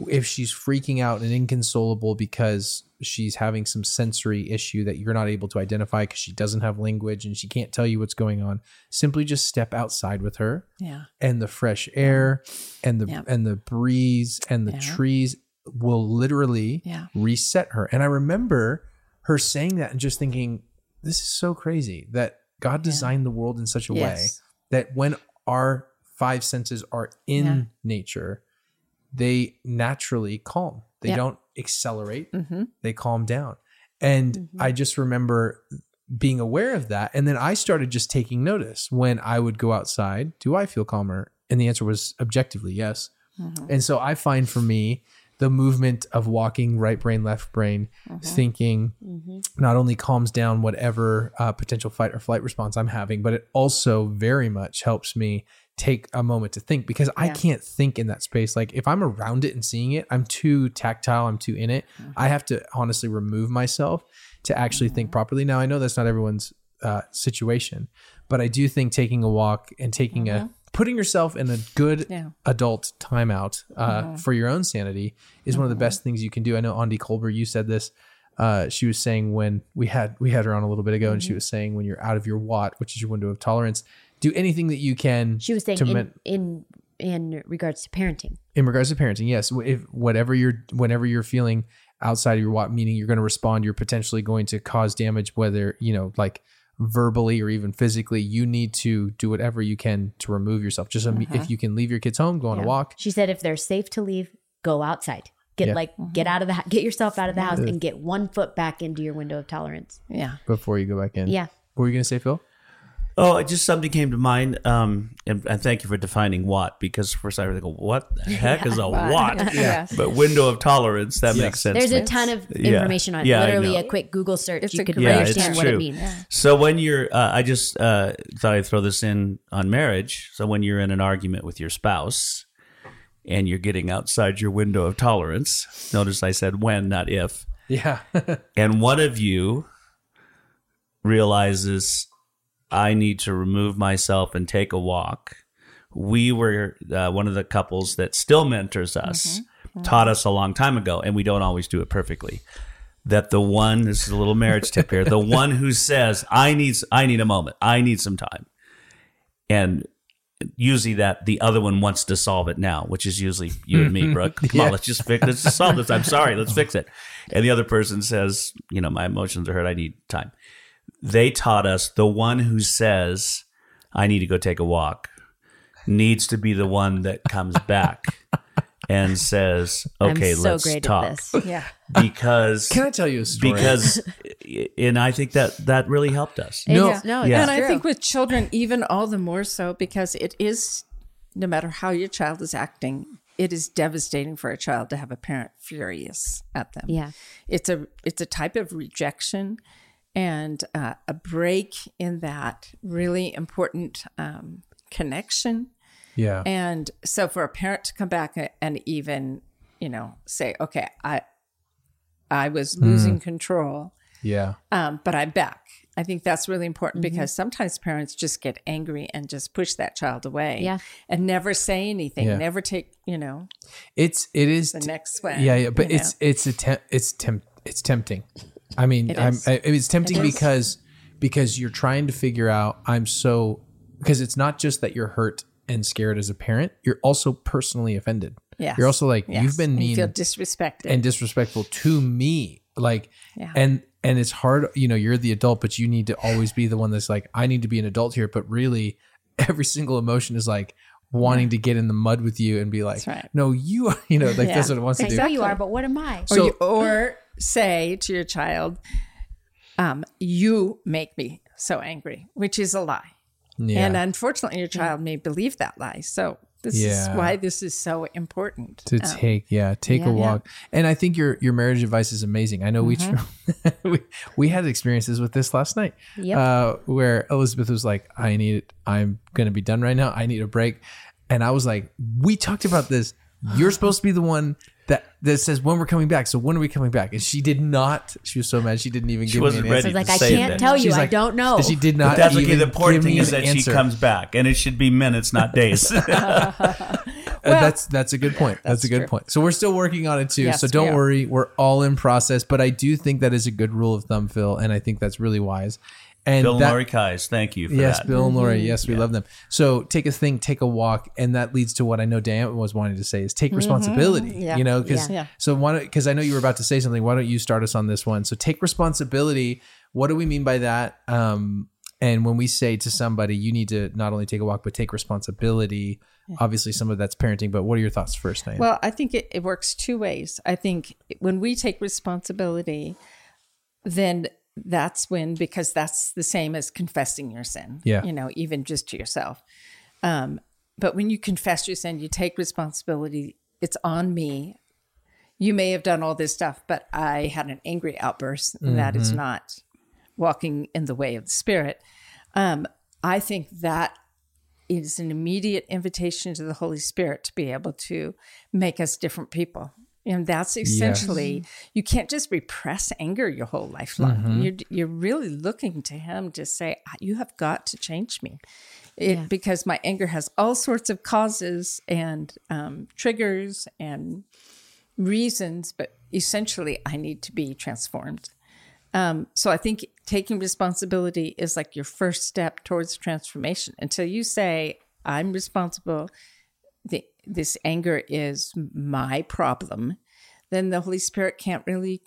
if she's freaking out and inconsolable because she's having some sensory issue that you're not able to identify because she doesn't have language and she can't tell you what's going on, simply just step outside with her Yeah. and the fresh air and the Yeah. and the breeze and the Yeah. trees will literally Yeah. reset her. And I remember her saying that and just thinking, this is so crazy that God designed the world in such a way that when our five senses are in nature, they naturally calm. They Yep. don't accelerate, Mm-hmm. they calm down. And I just remember being aware of that. And then I started just taking notice when I would go outside. Do I feel calmer? And the answer was objectively yes. And so I find for me, the movement of walking right brain, left brain, thinking not only calms down whatever uh, potential fight or flight response I'm having, but it also very much helps me take a moment to think because I can't think in that space. Like if I'm around it and seeing it, I'm too tactile, I'm too in it. I have to honestly remove myself to actually think properly. Now I know that's not everyone's uh, situation, but I do think taking a walk and taking a putting yourself in a good Yeah. adult timeout uh, for your own sanity is one of the best things you can do. I know Andy Colbert, you said this. Uh, she was saying when we had we had her on a little bit ago, and she was saying when you're out of your WOT, which is your window of tolerance, do anything that you can. She was saying to in, men- in in regards to parenting. in regards to parenting yes if whatever you're whenever you're feeling outside of your WOT meaning you're going to respond you're potentially going to cause damage whether you know like verbally or even physically you need to do whatever you can to remove yourself just um, if you can leave your kids home go on a walk She said if they're safe to leave, go outside. Get Yeah. like get out of the hou- get yourself out of the house and get one foot back into your window of tolerance. Yeah. before you go back in Yeah. what were you going to say phil Oh, it just something came to mind. Um, and, and thank you for defining WOT because first I was like, what the heck is a WOT? Yes. But window of tolerance, that makes sense. There's a ton of Yeah. information on it. Yeah, Literally a quick Google search. It's you could Yeah, understand what it true. means. So when you're, uh, I just uh, thought I'd throw this in on marriage. So when you're in an argument with your spouse and you're getting outside your window of tolerance, notice I said when, not if, yeah and one of you realizes I need to remove myself and take a walk. We were uh, one of the couples that still mentors us, mm-hmm. Mm-hmm. taught us a long time ago, and we don't always do it perfectly. That the one, this is a little marriage tip here, the one who says, "I need, I need a moment, I need some time," and usually that the other one wants to solve it now, which is usually you and me, mm-hmm. Brooke. Come Yeah. on, let's just fix, let's just solve this. I'm sorry, let's fix it. And the other person says, you know, my emotions are hurt. I need time. They taught us the one who says, I need to go take a walk, needs to be the one that comes back and says, okay, I'm so let's great talk. at this. Yeah. Because can i tell you a story because and I think that that really helped us. It No. is- no, Yeah. And I think with children, even all the more so because it is, no matter how your child is acting, it is devastating for a child to have a parent furious at them. Yeah. it's a it's a type of rejection and uh, a break in that really important um, connection. yeah And so for a parent to come back and even, you know, say, okay, I I was losing control, yeah um, but I'm back. I think that's really important because sometimes parents just get angry and just push that child away. Yeah. And never say anything, Yeah. never take, you know, it's it is the next one. yeah yeah but you it's it's a tem- it's temp- it's tempting i mean It i'm. I, it's tempting It is. because because you're trying to figure out i'm so because it's not just that you're hurt and scared as a parent you're also personally offended Yeah, you're also like Yes. you've been And you mean feel disrespected. and disrespectful to me like Yeah. and and it's hard you know you're the adult but you need to always be the one that's like i need to be an adult here but really every single emotion is like wanting to get in the mud with you and be like, right. no, you, are, you know, like Yeah. that's what it wants to I do. know you are, but what am I? Or, So- you, or say to your child, um, "You make me so angry," which is a lie. Yeah. And unfortunately, your child may believe that lie. So this Yeah. is why this is so important. to Um, take yeah take a yeah. walk and i think your your marriage advice is amazing i know Mm-hmm. we, we we had experiences with this last night Yep. uh where elizabeth was like i need i'm gonna be done right now i need a break and i was like we talked about this you're supposed to be the one that that says when we're coming back so when are we coming back and she did not she was so mad she didn't even give wasn't me an ready answer I was like, to I say can't that. tell you. She's I like- don't know. she did not But that's okay. even The important give me thing is an that she comes back, and it should be minutes, not days. Uh, that's that's a good point. That's, That's a good true. point. So we're still working on it too. Yes, so we don't are. worry, we're all in process. But I do think that is a good rule of thumb, Phil, and I think that's really wise. And Bill and that, Lori Kais, thank you for that. yes, that. Bill and Lori, yes, we love them. So take a thing, take a walk, and that leads to what I know Dan was wanting to say is take responsibility. Yeah. You know, because Yeah. so why don't because I know you were about to say something. Why don't you start us on this one? So take responsibility. What do we mean by that? Um, and when we say to somebody, you need to not only take a walk but take responsibility. Obviously, some of that's parenting. But what are your thoughts first, Diane? Well, I think it, it works two ways. I think when we take responsibility, then that's when, because that's the same as confessing your sin, Yeah. you know, even just to yourself. Um, but when you confess your sin, you take responsibility. It's on me. You may have done all this stuff, but I had an angry outburst. and That is not walking in the way of the Spirit. Um, I think that is an immediate invitation to the Holy Spirit to be able to make us different people. And that's essentially, you can't just repress anger your whole life long. You're, you're really looking to Him to say, You have got to change me. It, Because my anger has all sorts of causes and um, triggers and reasons, but essentially, I need to be transformed. Um, so I think taking responsibility is like your first step towards transformation. Until you say, I'm responsible, the, this anger is my problem, then the Holy Spirit can't really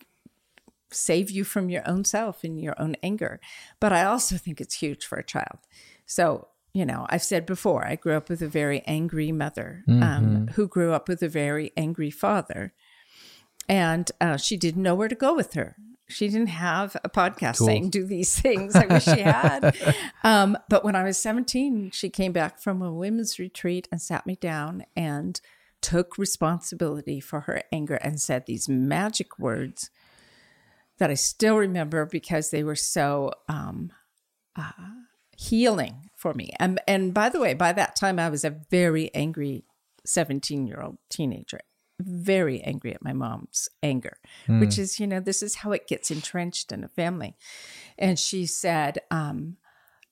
save you from your own self and your own anger. But I also think it's huge for a child. So, you know, I've said before, I grew up with a very angry mother um, who grew up with a very angry father. And uh, she didn't know where to go with her. She didn't have a podcast saying, do these things. I wish she had. um, but when I was 17, she came back from a women's retreat and sat me down and took responsibility for her anger and said these magic words that I still remember because they were so um, uh, healing for me. And and by the way, by that time I was a very angry 17 year old teenager, very angry at my mom's anger, which is you know this is how it gets entrenched in a family. And she said, um,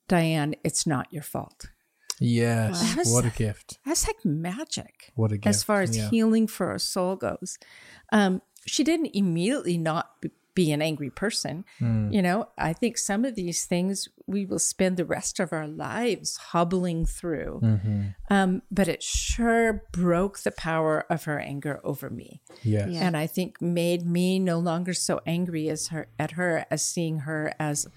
"Diane, it's not your fault." yes, Wow. what a gift. That's like magic. What a gift. as far as yeah. healing for a soul goes. Um, she didn't immediately not be an angry person. Hmm. You know, I think some of these things we will spend the rest of our lives hobbling through. Mm-hmm. Um, but it sure broke the power of her anger over me. Yes. Yeah. And I think made me no longer so angry as her at her as seeing her as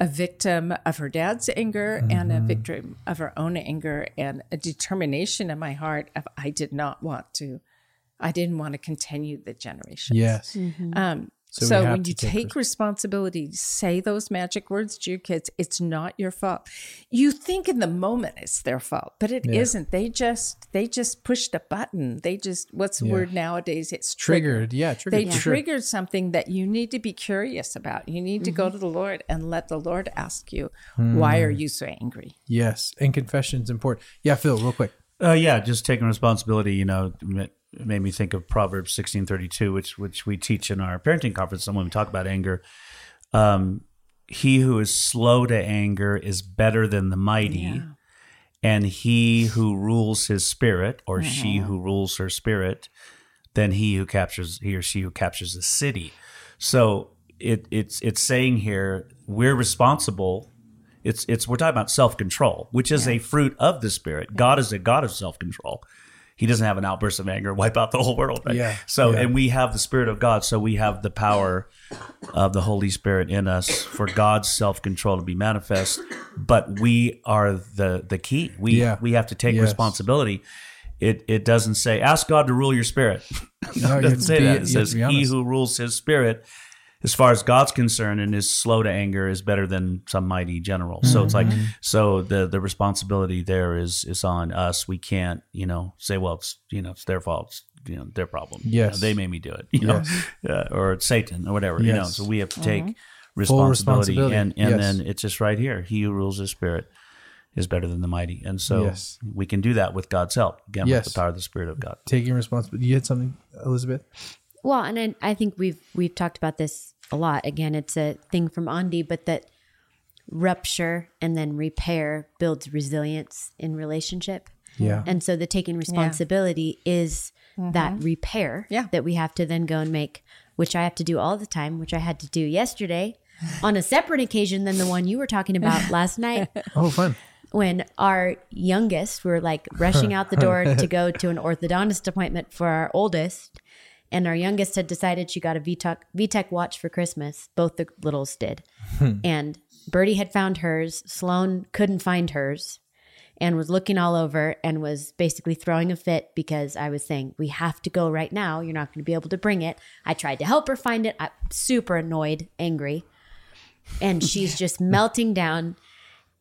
a victim of her dad's anger and a Mm-hmm. victim of her own anger and a determination in my heart of I did not want to I didn't want to continue the generation. Yes. Um So so, when you take take responsibility, say those magic words to your kids, it's not your fault. You think in the moment it's their fault, but it Yeah. not They just they just pushed a button. They just what's the Yeah. word nowadays? It's triggered. Triggered. Yeah, triggered. They for sure. triggered something that you need to be curious about. You need to go Mm-hmm. to the Lord and let the Lord ask you, why are you so angry? Yes, and confession is important. Yeah, Phil, real quick. Uh, yeah, just taking responsibility. You know, ma- made me think of Proverbs sixteen thirty two, which which we teach in our parenting conference. And when we talk about anger, um, he who is slow to anger is better than the mighty, and he who rules his spirit, or she who rules her spirit, than he who captures he or she who captures the city. So it it's it's saying here we're responsible. It's it's we're talking about self control, which is a fruit of the spirit. God is a God of self control, He doesn't have an outburst of anger, wipe out the whole world. Right? Yeah, So, yeah. and we have the Spirit of God, so we have the power of the Holy Spirit in us for God's self control to be manifest. But we are the the key. We Yeah. we have to take Yes. responsibility. It it doesn't say ask God to rule your spirit. No, it doesn't say be- that. It says he who rules his spirit, as far as God's concerned, and is slow to anger is better than some mighty general. So it's like Mm-hmm. so the the responsibility there is is on us. We can't you know say well it's you know it's their fault. It's, you know their problem. You know, Yes. they made me do it. You know, uh, or it's Satan or whatever. You know, Yes. so we have to take Full responsibility, responsibility. and and Yes. then it's just right here. He who rules his spirit is better than the mighty, and so Yes. we can do that with God's help. Again, Yes. with the power of the Spirit of God. Taking responsibility. You had something, Elizabeth? Well, and I, I think we've we've talked about this a lot. Again, it's a thing from Andy, but that rupture and then repair builds resilience in relationship. Yeah. And so the taking responsibility is that mm-hmm. repair Yeah. that we have to then go and make, which I have to do all the time, which I had to do yesterday on a separate occasion than the one you were talking about last night Oh, fun. when our youngest we were like rushing out the door to go to an orthodontist appointment for our oldest and our youngest had decided she got a VTech, VTech watch for Christmas. Both the littles did. Hmm. and Bertie had found hers. Sloan couldn't find hers and was looking all over and was basically throwing a fit because I was saying, We have to go right now. You're not going to be able to bring it. I tried to help her find it. I'm super annoyed, angry. And she's just melting down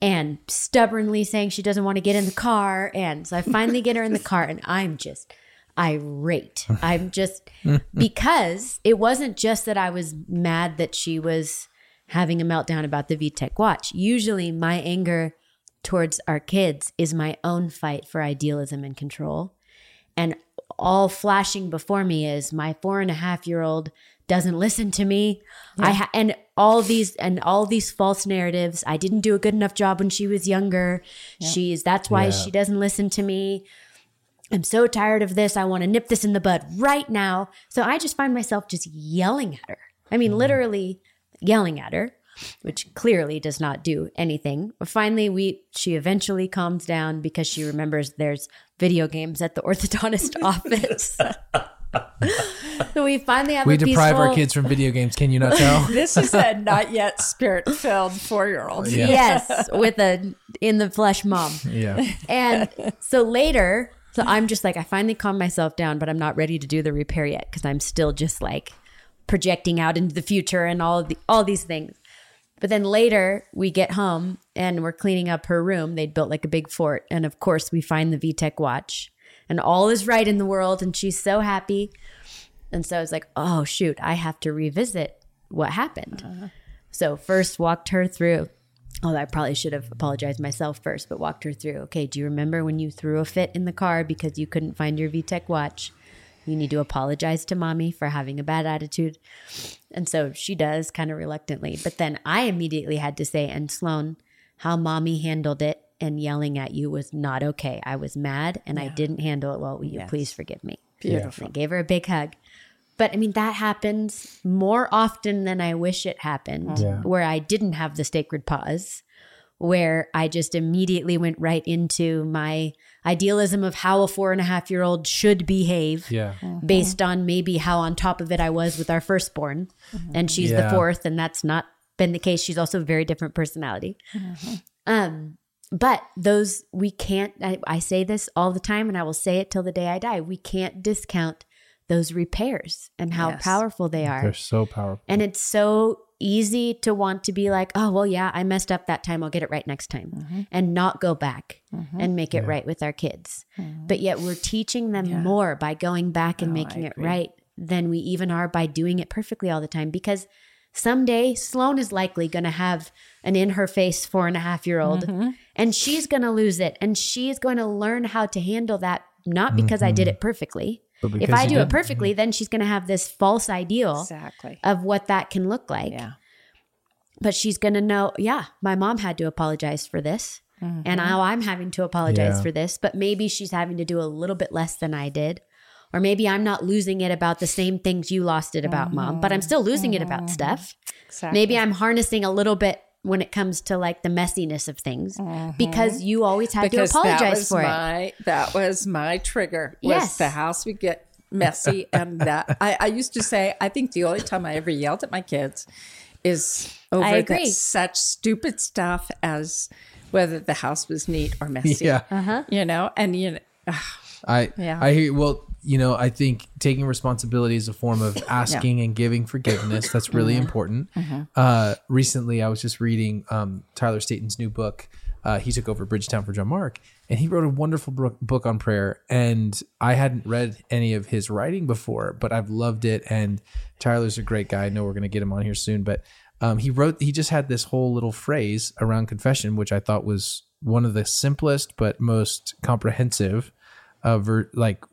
and stubbornly saying she doesn't want to get in the car. And so I finally get her in the car and I'm just irate. I'm just because it wasn't just that I was mad that she was having a meltdown about the VTech watch. Usually my anger towards our kids is my own fight for idealism and control. And all flashing before me is my four and a half year old doesn't listen to me. I ha- and all these and all these false narratives. I didn't do a good enough job when she was younger. She's that's why Yeah. she doesn't listen to me. I'm so tired of this. I want to nip this in the bud right now. So I just find myself just yelling at her. I mean, mm. literally yelling at her, which clearly does not do anything. But finally, we she eventually calms down because she remembers there's video games at the orthodontist office. so we finally have We deprive our kids from video games. Can you not tell? This is a not yet spirit filled four year old. Yeah. Yes, with a in the flesh mom. yeah. And so later, so I'm just like, I finally calmed myself down, but I'm not ready to do the repair yet because I'm still just like projecting out into the future and all of the, all these things. But then later we get home and we're cleaning up her room. They'd built like a big fort. And of course, we find the VTech watch and all is right in the world. And she's so happy. And so I was like, oh, shoot, I have to revisit what happened. Uh-huh. So first walked her through. Oh, I probably should have apologized myself first, but walked her through. Okay, do you remember when you threw a fit in the car because you couldn't find your VTech watch? You need to apologize to mommy for having a bad attitude. And so she does kind of reluctantly. But then I immediately had to say, and Sloan, how mommy handled it and yelling at you was not okay. I was mad and I didn't handle it well. Will you please forgive me? Beautiful. I gave her a big hug. But I mean, that happens more often than I wish it happened, Yeah. where I didn't have the sacred pause, where I just immediately went right into my idealism of how a four and a half year old should behave Yeah. Mm-hmm. based on maybe how on top of it I was with our firstborn. Mm-hmm. And she's Yeah. the fourth, and that's not been the case. She's also a very different personality. Mm-hmm. Um, but those we can't I, I say this all the time and I will say it till the day I die. We can't discount those repairs and how Yes. powerful they are. They're so powerful. And it's so easy to want to be like, oh, well, yeah, I messed up that time. I'll get it right next time mm-hmm. and not go back mm-hmm. and make it right with our kids. Mm-hmm. But yet we're teaching them more by going back and No, making it right than we even are by doing it perfectly all the time because someday Sloan is likely going to have an in her face four and a half year old and she's going to lose it and she's going to learn how to handle that not because I did it perfectly. But If I you do it didn't. perfectly, then she's going to have this false ideal Exactly. of what that can look like. Yeah. But she's going to know, yeah, my mom had to apologize for this. And mm-hmm. now I'm having to apologize Yeah. for this. But maybe she's having to do a little bit less than I did. Or maybe I'm not losing it about the same things you lost it about, mom, but I'm still losing it about mm-hmm. stuff. Exactly. Maybe I'm harnessing a little bit when it comes to like the messiness of things because you always had Mm-hmm. because to apologize that was for it. my that was my trigger. Was Yes. the house would get messy, and that I, I used to say. I think the only time I ever yelled at my kids is over I agree. that such stupid stuff as whether the house was neat or messy. Yeah. Uh-huh. you know, and you know, I Yeah. I hear well, you know, I think taking responsibility is a form of asking and giving forgiveness. That's really important. Uh, recently, I was just reading um, Tyler Staton's new book. Uh, he took over Bridgetown for John Mark, and he wrote a wonderful bro- book on prayer. And I hadn't read any of his writing before, but I've loved it. And Tyler's a great guy. I know we're going to get him on here soon, but um, he wrote. He just had this whole little phrase around confession, which I thought was one of the simplest but most comprehensive of ver- like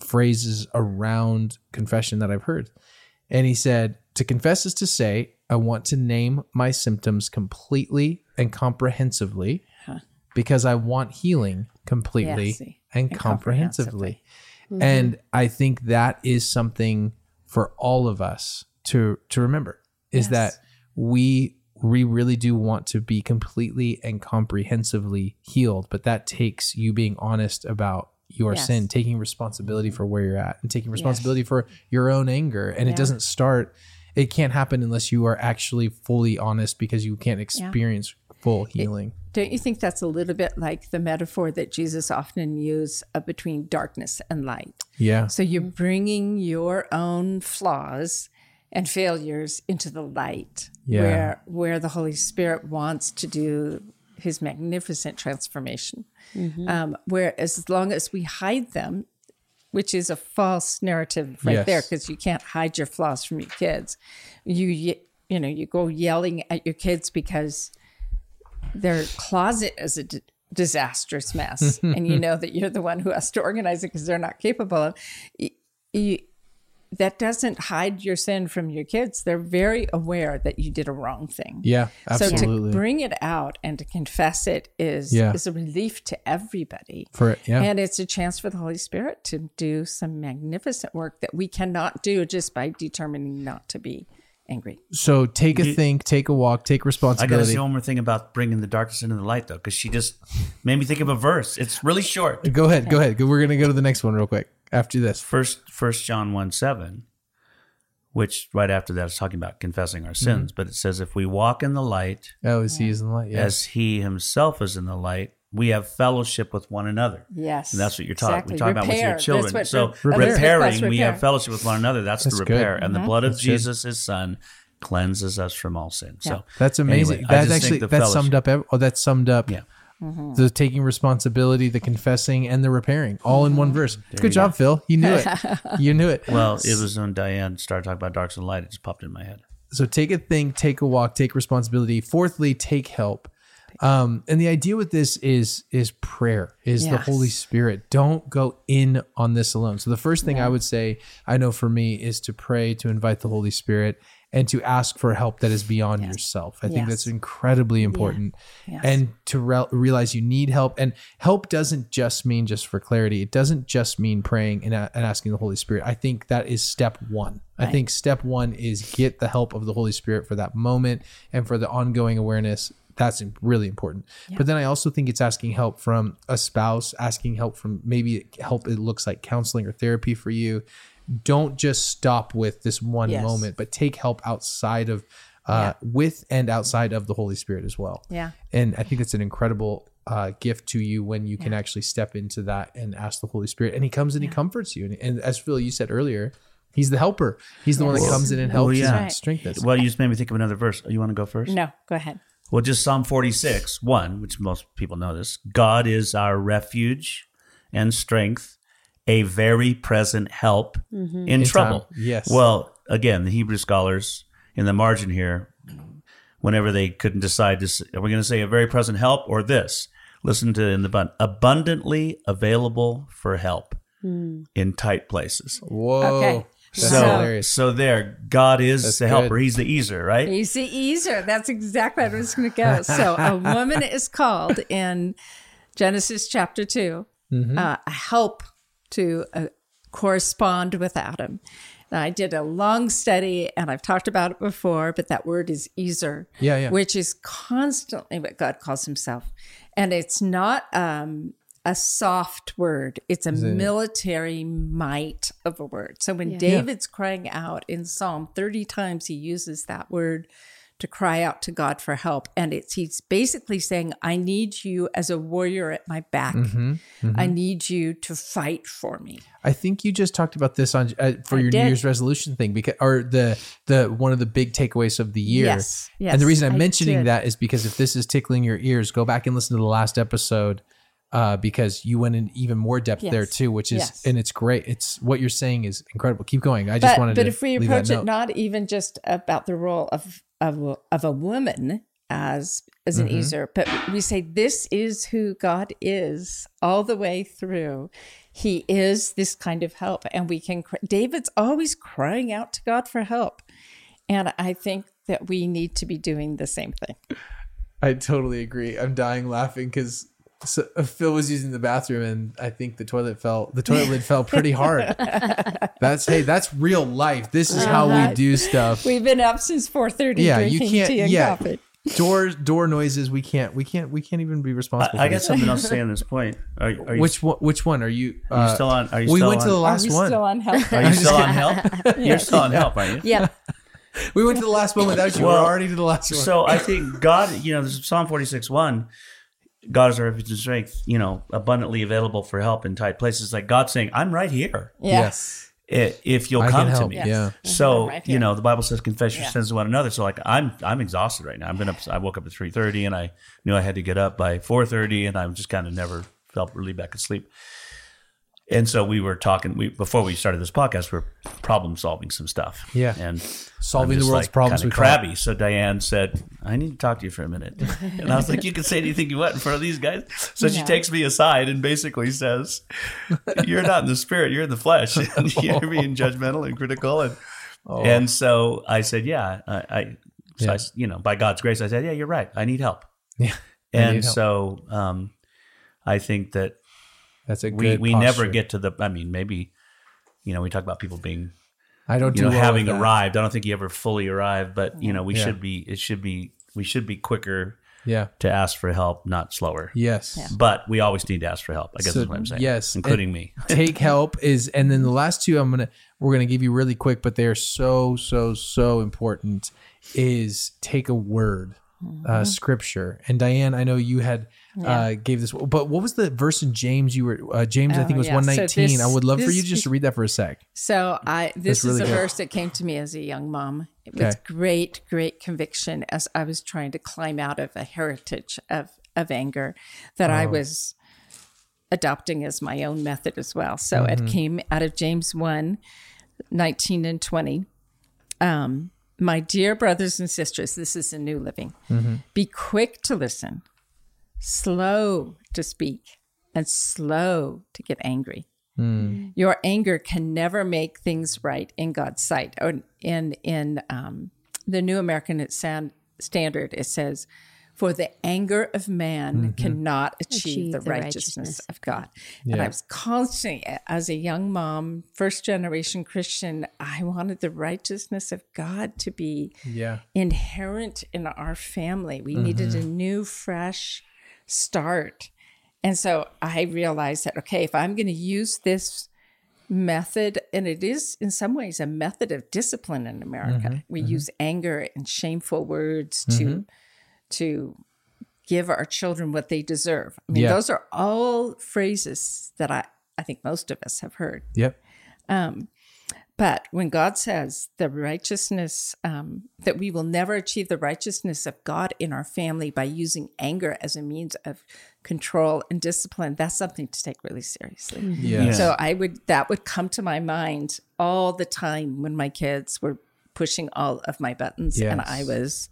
phrases around confession that I've heard. And he said, To confess is to say, I want to name my symptoms completely and comprehensively because I want healing completely see, and, and comprehensively. Mm-hmm. And I think that is something for all of us to to remember is Yes. that we we really do want to be completely and comprehensively healed, but that takes you being honest about your Yes. sin, taking responsibility for where you're at, and taking responsibility for your own anger. And it doesn't start, it can't happen unless you are actually fully honest because you can't experience full healing. don't you think that's a little bit like the metaphor that Jesus often used uh, between darkness and light? yeah. So you're bringing your own flaws and failures into the light, Yeah. where where the Holy Spirit wants to do His magnificent transformation. Um, where as long as we hide them, which is a false narrative right Yes. there, because you can't hide your flaws from your kids. You you know you go yelling at your kids because their closet is a d- disastrous mess and you know that you're the one who has to organize it because they're not capable of y- y- that doesn't hide your sin from your kids they're very aware that you did a wrong thing Yeah, absolutely. so to bring it out and to confess it is Yeah. is a relief to everybody For it, yeah. and it's a chance for the holy spirit to do some magnificent work that we cannot do just by determining not to be angry so take a You- think, take a walk, take responsibility. I got to responsibility. say one more thing about bringing the darkness into the light, though, because she just made me think of a verse. It's really short. Go ahead, go ahead. We're gonna go to the next one real quick after this. First, First John one seven, which right after that is talking about confessing our sins. Mm-hmm. But it says, "If we walk in the light, Oh, is he is in the light? Yes. as He Himself is in the light, we have fellowship with one another." yes And that's what you're talking. exactly. We're talking about with your children. what so re- Elizabeth repairing, calls we have fellowship with one another. That's, That's the good. repair, and the blood of That's good. Jesus, His Son, cleanses us from all sin. So That's amazing. anyway, I just think actually the that fellowship- summed up. ev- Oh, that summed up. Yeah. The taking responsibility, the confessing, and the repairing, all in one verse. Good job, Phil. You knew it. You knew it. Well, it was when Diane started talking about darks and light. It just popped in my head. So take a thing, take a walk, take responsibility. Fourthly, take help. Um, and the idea with this is is prayer, is the Holy Spirit. Don't go in on this alone. So the first thing I would say, I know for me, is to pray, to invite the Holy Spirit, and to ask for help that is beyond yourself. I think that's incredibly important. Yes. And to re- realize you need help. And help doesn't just mean just for clarity. It doesn't just mean praying and, a- and asking the Holy Spirit. I think that is step one. I think step one is get the help of the Holy Spirit for that moment and for the ongoing awareness. That's really important. But then I also think it's asking help from a spouse, asking help from maybe help it looks like counseling or therapy for you. Don't just stop with this one Yes. moment, but take help outside of uh, with and outside of the Holy Spirit as well. Yeah. And I think it's an incredible uh, gift to you when you can actually step into that and ask the Holy Spirit. And He comes and He comforts you. And, and as Phil, you said earlier, He's the helper. He's the one that comes in and helps Well, yeah. and strengthens. Well, you just made me think of another verse. You want to go first? no go ahead Well, just Psalm 46, 1, which most people know this. God is our refuge and strength, a very present help in, trouble. time, yes. Well, again, the Hebrew scholars in the margin here, whenever they couldn't decide, this, are we going to say a very present help or this? Listen to in the bun abundantly available for help in tight places. Whoa. Okay. That's So, hilarious. so there, God is That's the helper. good. He's the Ezer, right? He's the Ezer. That's exactly what I was going to go. So a woman is called in Genesis chapter 2 Mm-hmm. uh, a help to a, correspond with Adam. Now, I did a long study and I've talked about it before, but that word is Ezer, Yeah, yeah. which is constantly what God calls himself. And it's not um, a soft word, it's a military might of a word. So when David's crying out in Psalm 30 times, he uses that word to cry out to God for help. And it's he's basically saying, I need you as a warrior at my back. Mm-hmm, I need you to fight for me. I think you just talked about this on uh, for I your did. New Year's resolution thing because or the the one of the big takeaways of the year. Yes, and the reason I'm I mentioning did. that is because if this is tickling your ears, go back and listen to the last episode uh, because you went in even more depth there too, which is yes. and it's great. It's what you're saying is incredible. Keep going. I just But, wanted but to if we approach it not even just about the role of of, of a woman as as an Mm-hmm. Ezer, but we say this is who God is all the way through. He is this kind of help, and we can. David's always crying out to God for help, and I think that we need to be doing the same thing. I totally agree. I'm dying laughing because so, uh, Phil was using the bathroom and I think the toilet fell. The toilet lid fell pretty hard. That's hey, that's real life. This is how we do stuff. We've been up since four thirty. yeah, you can't. tea and Yeah, coffee. door door noises. We can't. We can't. We can't even be responsible. I, I for got this. something else to say on this point. Are, are you, Which one? Which one are you? are you uh, still on? Are you we went on, to the Are last one. still on health? Are you still on help? You're still on help, aren't you? Yeah. we went to the last one without you. Well, We're already to the last one. So I think God, you know, there's Psalm 46 1, God is our refuge and strength, you know, abundantly available for help in tight places. Like God saying, I'm right here Yes. i- if you'll I come to help. me. Yeah. Mm-hmm. So Right you know the Bible says confess your Yeah. sins to one another. So like I'm I'm exhausted right now. I've been up. I woke up at three thirty, and I knew I had to get up by four thirty, and I just kind of never felt really back asleep. And so we were talking. We before we started this podcast, we are problem solving some stuff. Yeah. and Solving I'm the world's like, problems kinda we call crabby. So Diane said, "I need to talk to you for a minute," and I was like, "You can say anything you want in front of these guys." So she takes me aside and basically says, "You're not in the spirit; you're in the flesh. and you're being judgmental and critical." And and so I said, "Yeah, I, I, so Yeah. I s- you know, by God's grace, I said, yeah, you're right. I need help." Yeah. And need help. so um, I think that That's a we good. we never get to the. I mean, maybe you know, we talk about people being I don't you do know well having with that. arrived. I don't think you ever fully arrived, but you know, we Yeah. should be. It should be. We should be quicker Yeah. to ask for help, not slower. Yes. But we always need to ask for help. I guess So, is what I'm saying. yes, including and me. take help is, and then the last two I'm gonna we're gonna give you really quick, but they are so so so important. Is take a word, Mm-hmm. uh, scripture. And Diane, I know you had uh, gave this, but what was the verse in James? You were uh, James, I think it Oh, was yeah. one So nineteen. I would love for this- you just to read that for a sec. So I this is a good. verse that came to me as a young mom with Okay. great, great conviction as I was trying to climb out of a heritage of of anger that I Oh. was adopting as my own method as well. So Mm-hmm. it came out of James 1, 19 and 20. Um, my dear brothers and sisters, this is a new living. Mm-hmm. Be quick to listen, slow to speak, and slow to get angry. Your anger can never make things right in God's sight. Or in in um, the New American San- Standard, it says, "For the anger of man cannot achieve, Achieve the, the righteousness, righteousness. of God." And I was constantly, as a young mom, first generation Christian, I wanted the righteousness of God to be Yeah. inherent in our family. We needed a new, fresh start. And so I realized that, okay, if I'm going to use this method, and it is in some ways a method of discipline in America, mm-hmm, we mm-hmm. use anger and shameful words to mm-hmm. to give our children what they deserve. I mean, Yeah. those are all phrases that I, I think most of us have heard. Yep. Um, But when God says the righteousness, um, that we will never achieve the righteousness of God in our family by using anger as a means of control and discipline, that's something to take really seriously. Yes. So I would, that would come to my mind all the time when my kids were pushing all of my buttons and I was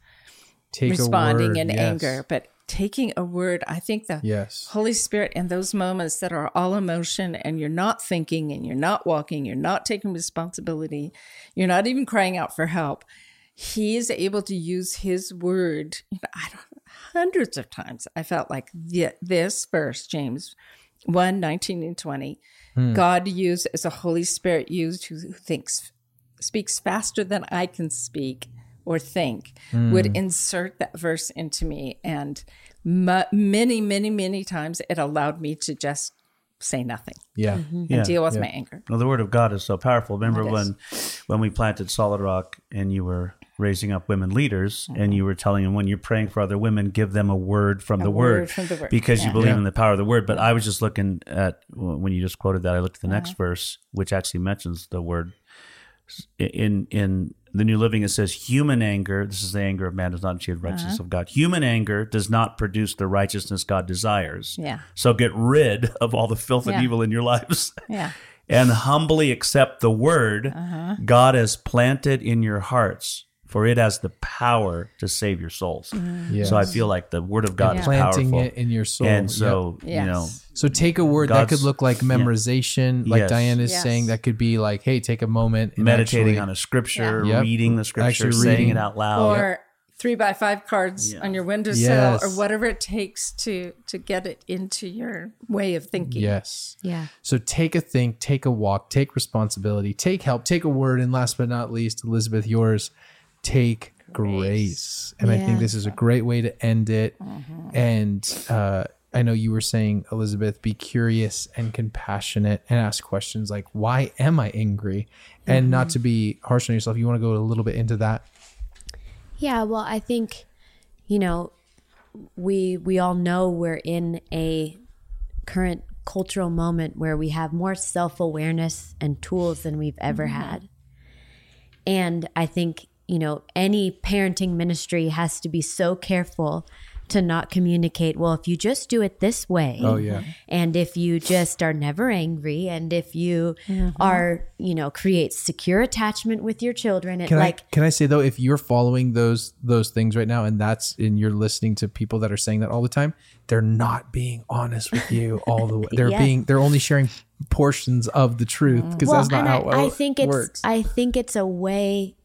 Take responding in yes. anger. But taking a word, I think the Yes. Holy Spirit in those moments that are all emotion and you're not thinking and you're not walking, you're not taking responsibility, you're not even crying out for help. He is able to use his word. You know, I don't, hundreds of times I felt like the, this verse, James 1 19 and 20, hmm. God used as a Holy Spirit used who, who thinks speaks faster than I can speak or think hmm. would insert that verse into me and mu many many many times it allowed me to just say nothing Yeah. Mm-hmm. and Yeah. deal with my anger. Well, the word of God is so powerful. Remember It is. when when we planted Solid Rock and you were raising up women leaders and mm-hmm. you were telling them when you're praying for other women, give them a word from the word word, from the word. because you believe Yeah. in the power of the word. But I was just looking at when you just quoted that. I looked at the next Uh-huh. verse, which actually mentions the word in in the New Living. It says, "Human anger. This is the anger of man does not achieve the righteousness Uh-huh. of God. Human anger does not produce the righteousness God desires. Yeah. So get rid of all the filth and Yeah. evil in your lives." Yeah. and humbly accept the word Uh-huh. God has planted in your hearts, for it has the power to save your souls. Yes. So I feel like the word of God is planting powerful. it in your soul. and Yep. so, you Yes. know, So take a word that could look like memorization, like Yes. Diane is Yes. saying. That could be like, hey, take a moment, and meditating actually- on a scripture, Yeah. Yep. reading the scripture, Actually saying reading. it out loud. or three by five cards Yeah. on your windowsill Yes. or whatever it takes to to get it into your way of thinking. Yes. Yeah. So take a think, take a walk, take responsibility, take help, take a word, and last but not least, Elizabeth, yours, take grace. And I think this is a great way to end it. Mm-hmm. And uh, I know you were saying, Elizabeth, be curious and compassionate and ask questions like, why am I angry? And Mm-hmm. not to be harsh on yourself. You want to go a little bit into that? Yeah, well, I think you know, we we all know we're in a current cultural moment where we have more self-awareness and tools than we've ever had. And I think, you know, any parenting ministry has to be so careful to not communicate, well, if you just do it this way. Oh, yeah. And if you just are never angry and if you mm-hmm. are, you know, create secure attachment with your children, it Can like I can I say though, if you're following those those things right now, and that's and you're listening to people that are saying that all the time, they're not being honest with you all the way. They're Yes. being they're only sharing portions of the truth because that's not how I, it I think it's works. I think it's a way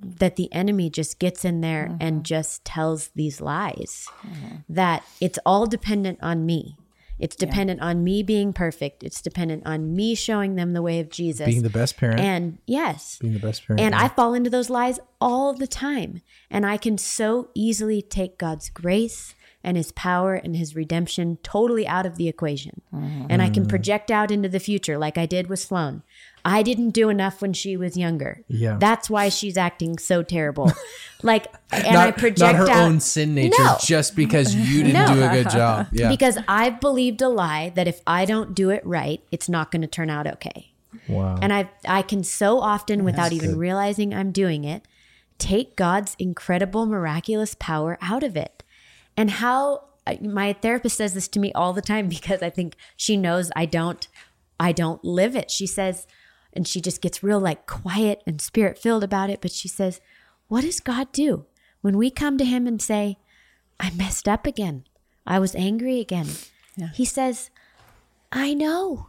that the enemy just gets in there Mm-hmm. and just tells these lies mm-hmm. that it's all dependent on me. It's dependent on me being perfect. It's dependent on me showing them the way of Jesus. being the best parent, and yes, being the best parent. and yeah. I fall into those lies all the time. And I can so easily take God's grace and his power and his redemption totally out of the equation. Mm-hmm. And I can mm. project out into the future like I did with Sloan. I didn't do enough when she was younger. Yeah. That's why she's acting so terrible. like and not, I project not her out own sin nature, No. just because you didn't No. do a good job. Yeah. because I've believed a lie that if I don't do it right, it's not going to turn out okay. wow. And I I can so often without even good. realizing I'm doing it, take God's incredible miraculous power out of it. And how my therapist says this to me all the time because I think she knows I don't I don't live it. She says and she just gets real like quiet and spirit filled about it, but she says, "What does God do when we come to him and say, I messed up again. I was angry again." He says, "I know.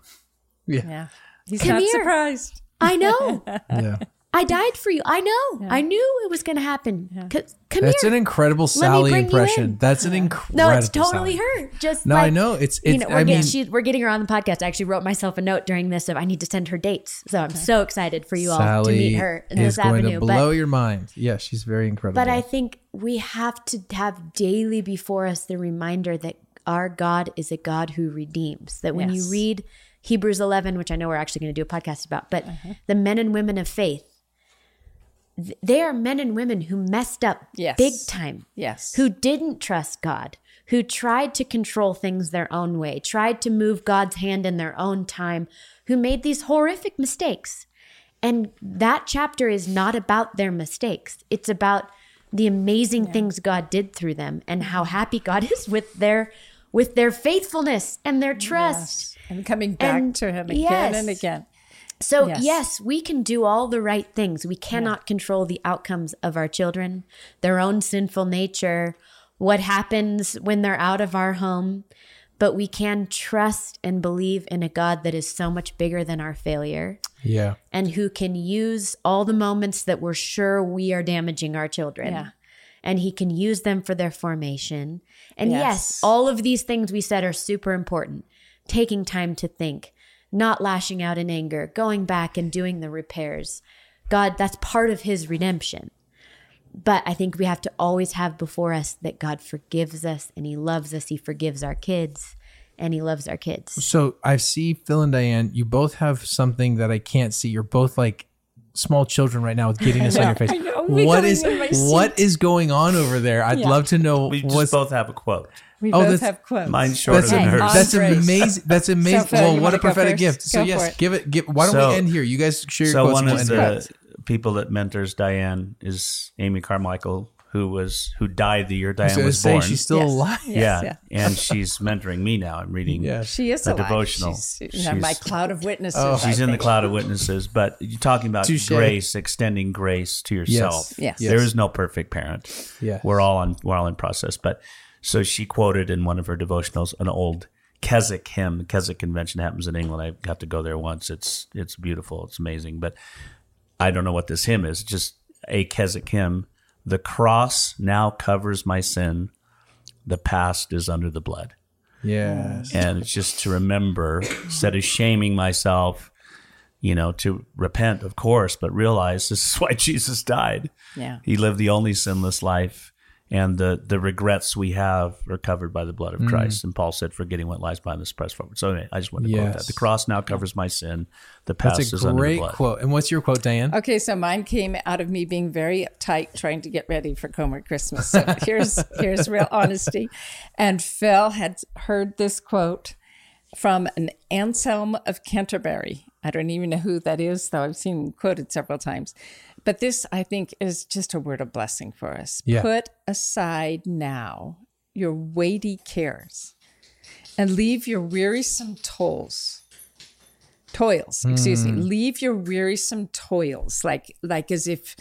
Yeah. He's Come not here. surprised. I know. yeah. I died for you. I know. I knew it was going to happen. C- come That's here. an incredible me Sally impression. in. That's an incredible no, it's totally Sally. her. Just No, like, I know. It's you it's know, we're I getting, mean she, we're getting her on the podcast. I actually wrote myself a note during this of I need to send her dates. So I'm so excited for you all Sally to meet her in is this going avenue. to blow but, your mind. Yeah, she's very incredible. but I think we have to have daily before us the reminder that our God is a God who redeems. That when you read Hebrews 11, which I know we're actually going to do a podcast about, but Uh-huh. the men and women of faith, th- they are men and women who messed up Yes. big time Yes. who didn't trust God, who tried to control things their own way, tried to move God's hand in their own time, who made these horrific mistakes. And that chapter is not about their mistakes. It's about the amazing things God did through them and how happy God is with their with their faithfulness and their trust. and coming back And to him again yes. and again. So, Yes. yes. we can do all the right things. We cannot control the outcomes of our children, their own sinful nature, what happens when they're out of our home, but we can trust and believe in a God that is so much bigger than our failure yeah. and who can use all the moments that we're sure we are damaging our children. Yeah. And he can use them for their formation. And yes. Yes. all of these things we said are super important. Taking time to think, not lashing out in anger, going back and doing the repairs. God, that's part of his redemption. But I think we have to always have before us that God forgives us and he loves us. He forgives our kids and he loves our kids. So I see Phil and Diane. You both have something that I can't see. You're both like small children right now with giddiness on your face. I know. My What God, is I'm in my what is going on over there? I'd Yeah. love to know We just what's both have a quote. We Oh, both that's- have quotes. Mine's shorter that's, than Okay. hers. That's amazing. That's amazing. Phil, well, what a wanna go prophetic gift. So yes, it. give it. Give. Why don't So- we end here? You guys share your So quotes. one of the it. people that mentors Diane is Amy Carmichael, who was who died the year I was Diane was say born. she's still Yes. alive. yeah, yeah. and she's mentoring me now. I'm reading. Yeah. She is a devotional. She's, in my cloud of witnesses. Oh. I She's in the cloud of witnesses, but you're talking about Touche. grace, extending grace to yourself. Yes. There is no perfect parent. Yes. We're all on we're all in process. But so she quoted in one of her devotionals an old Keswick hymn. The Keswick convention happens in England. I got to go there once. It's it's beautiful. It's amazing. But I don't know what this hymn is. Just a Keswick hymn. The cross now covers my sin. The past is under the blood Yes. and it's just to remember instead of shaming myself you know to repent of course but realize this is why jesus died Yeah. he lived the only sinless life and the the regrets we have are covered by the blood of mm. christ and paul said forgetting what lies behind this press forward so anyway i just wanted to quote Yes. that the cross now covers my sin the past That's a is under the great quote. And what's your quote, Diane? Okay, so mine came out of me being very uptight, trying to get ready for Comer Christmas. So here's here's real honesty. And Phil had heard this quote from an Anselm of Canterbury. I don't even know who that is, though I've seen him quoted several times. But this, I think, is just a word of blessing for us. Yeah. Put aside now your weighty cares and leave your wearisome tolls toils excuse me mm. leave your wearisome toils like like as if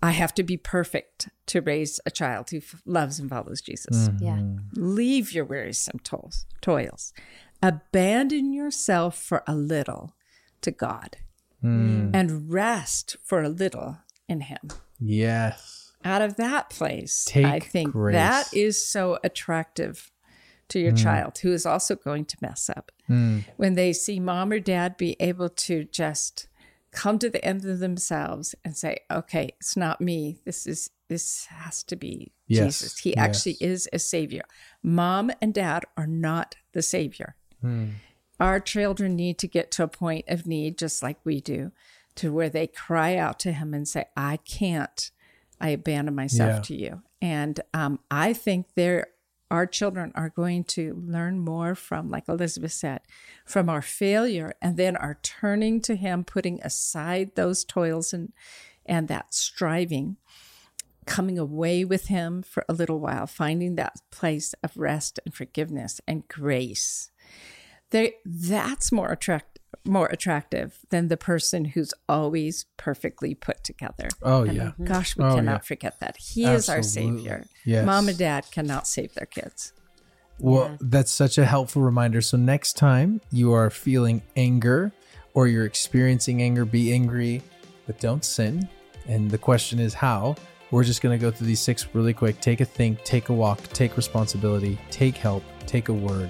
i have to be perfect to raise a child who f- loves and follows jesus mm-hmm. Yeah. leave your wearisome toils toils abandon yourself for a little to god mm. and rest for a little in him. Yes. out of that place Take i think grace. that is so attractive to your mm. child who is also going to mess up. Mm. When they see mom or dad be able to just come to the end of themselves and say okay it's not me. This is this has to be Yes, jesus. He yes. actually is a savior. Mom and dad are not the savior. Mm. Our children need to get to a point of need just like we do to where they cry out to him and say i can't i abandon myself Yeah. to you and um, i think there our children are going to learn more from like elizabeth said from our failure and then our turning to him putting aside those toils and and that striving coming away with him for a little while finding that place of rest and forgiveness and grace they that's more attract more attractive than the person who's always perfectly put together. Oh And yeah. Gosh, we Oh, cannot yeah. forget that. He is our savior. Yes. Mom and dad cannot save their kids. Well, that's such a helpful reminder. So next time you are feeling anger or you're experiencing anger, be angry, but don't sin. And the question is how. We're just going to go through these six really quick. Take a think, take a walk, take responsibility, take help, take a word,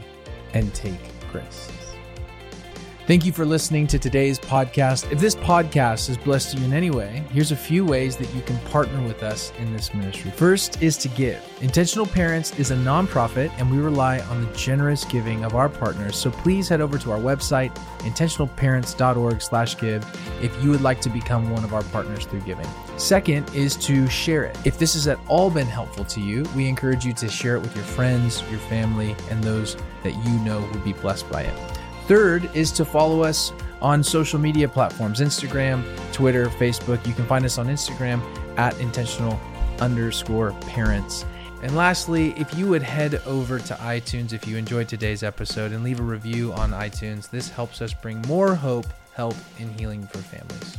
and take grace. Thank you for listening to today's podcast. If this podcast has blessed you in any way, here's a few ways that you can partner with us in this ministry. First is to give. Intentional Parents is a nonprofit, and we rely on the generous giving of our partners. So please head over to our website, intentionalparents.org/give, if you would like to become one of our partners through giving. Second is to share it. If this has at all been helpful to you, we encourage you to share it with your friends, your family, and those that you know would be blessed by it. Third is to follow us on social media platforms Instagram, Twitter, Facebook. You can find us on Instagram at intentional underscore parents. And lastly, if you would head over to iTunes if you enjoyed today's episode and leave a review on iTunes, this helps us bring more hope, help, and healing for families.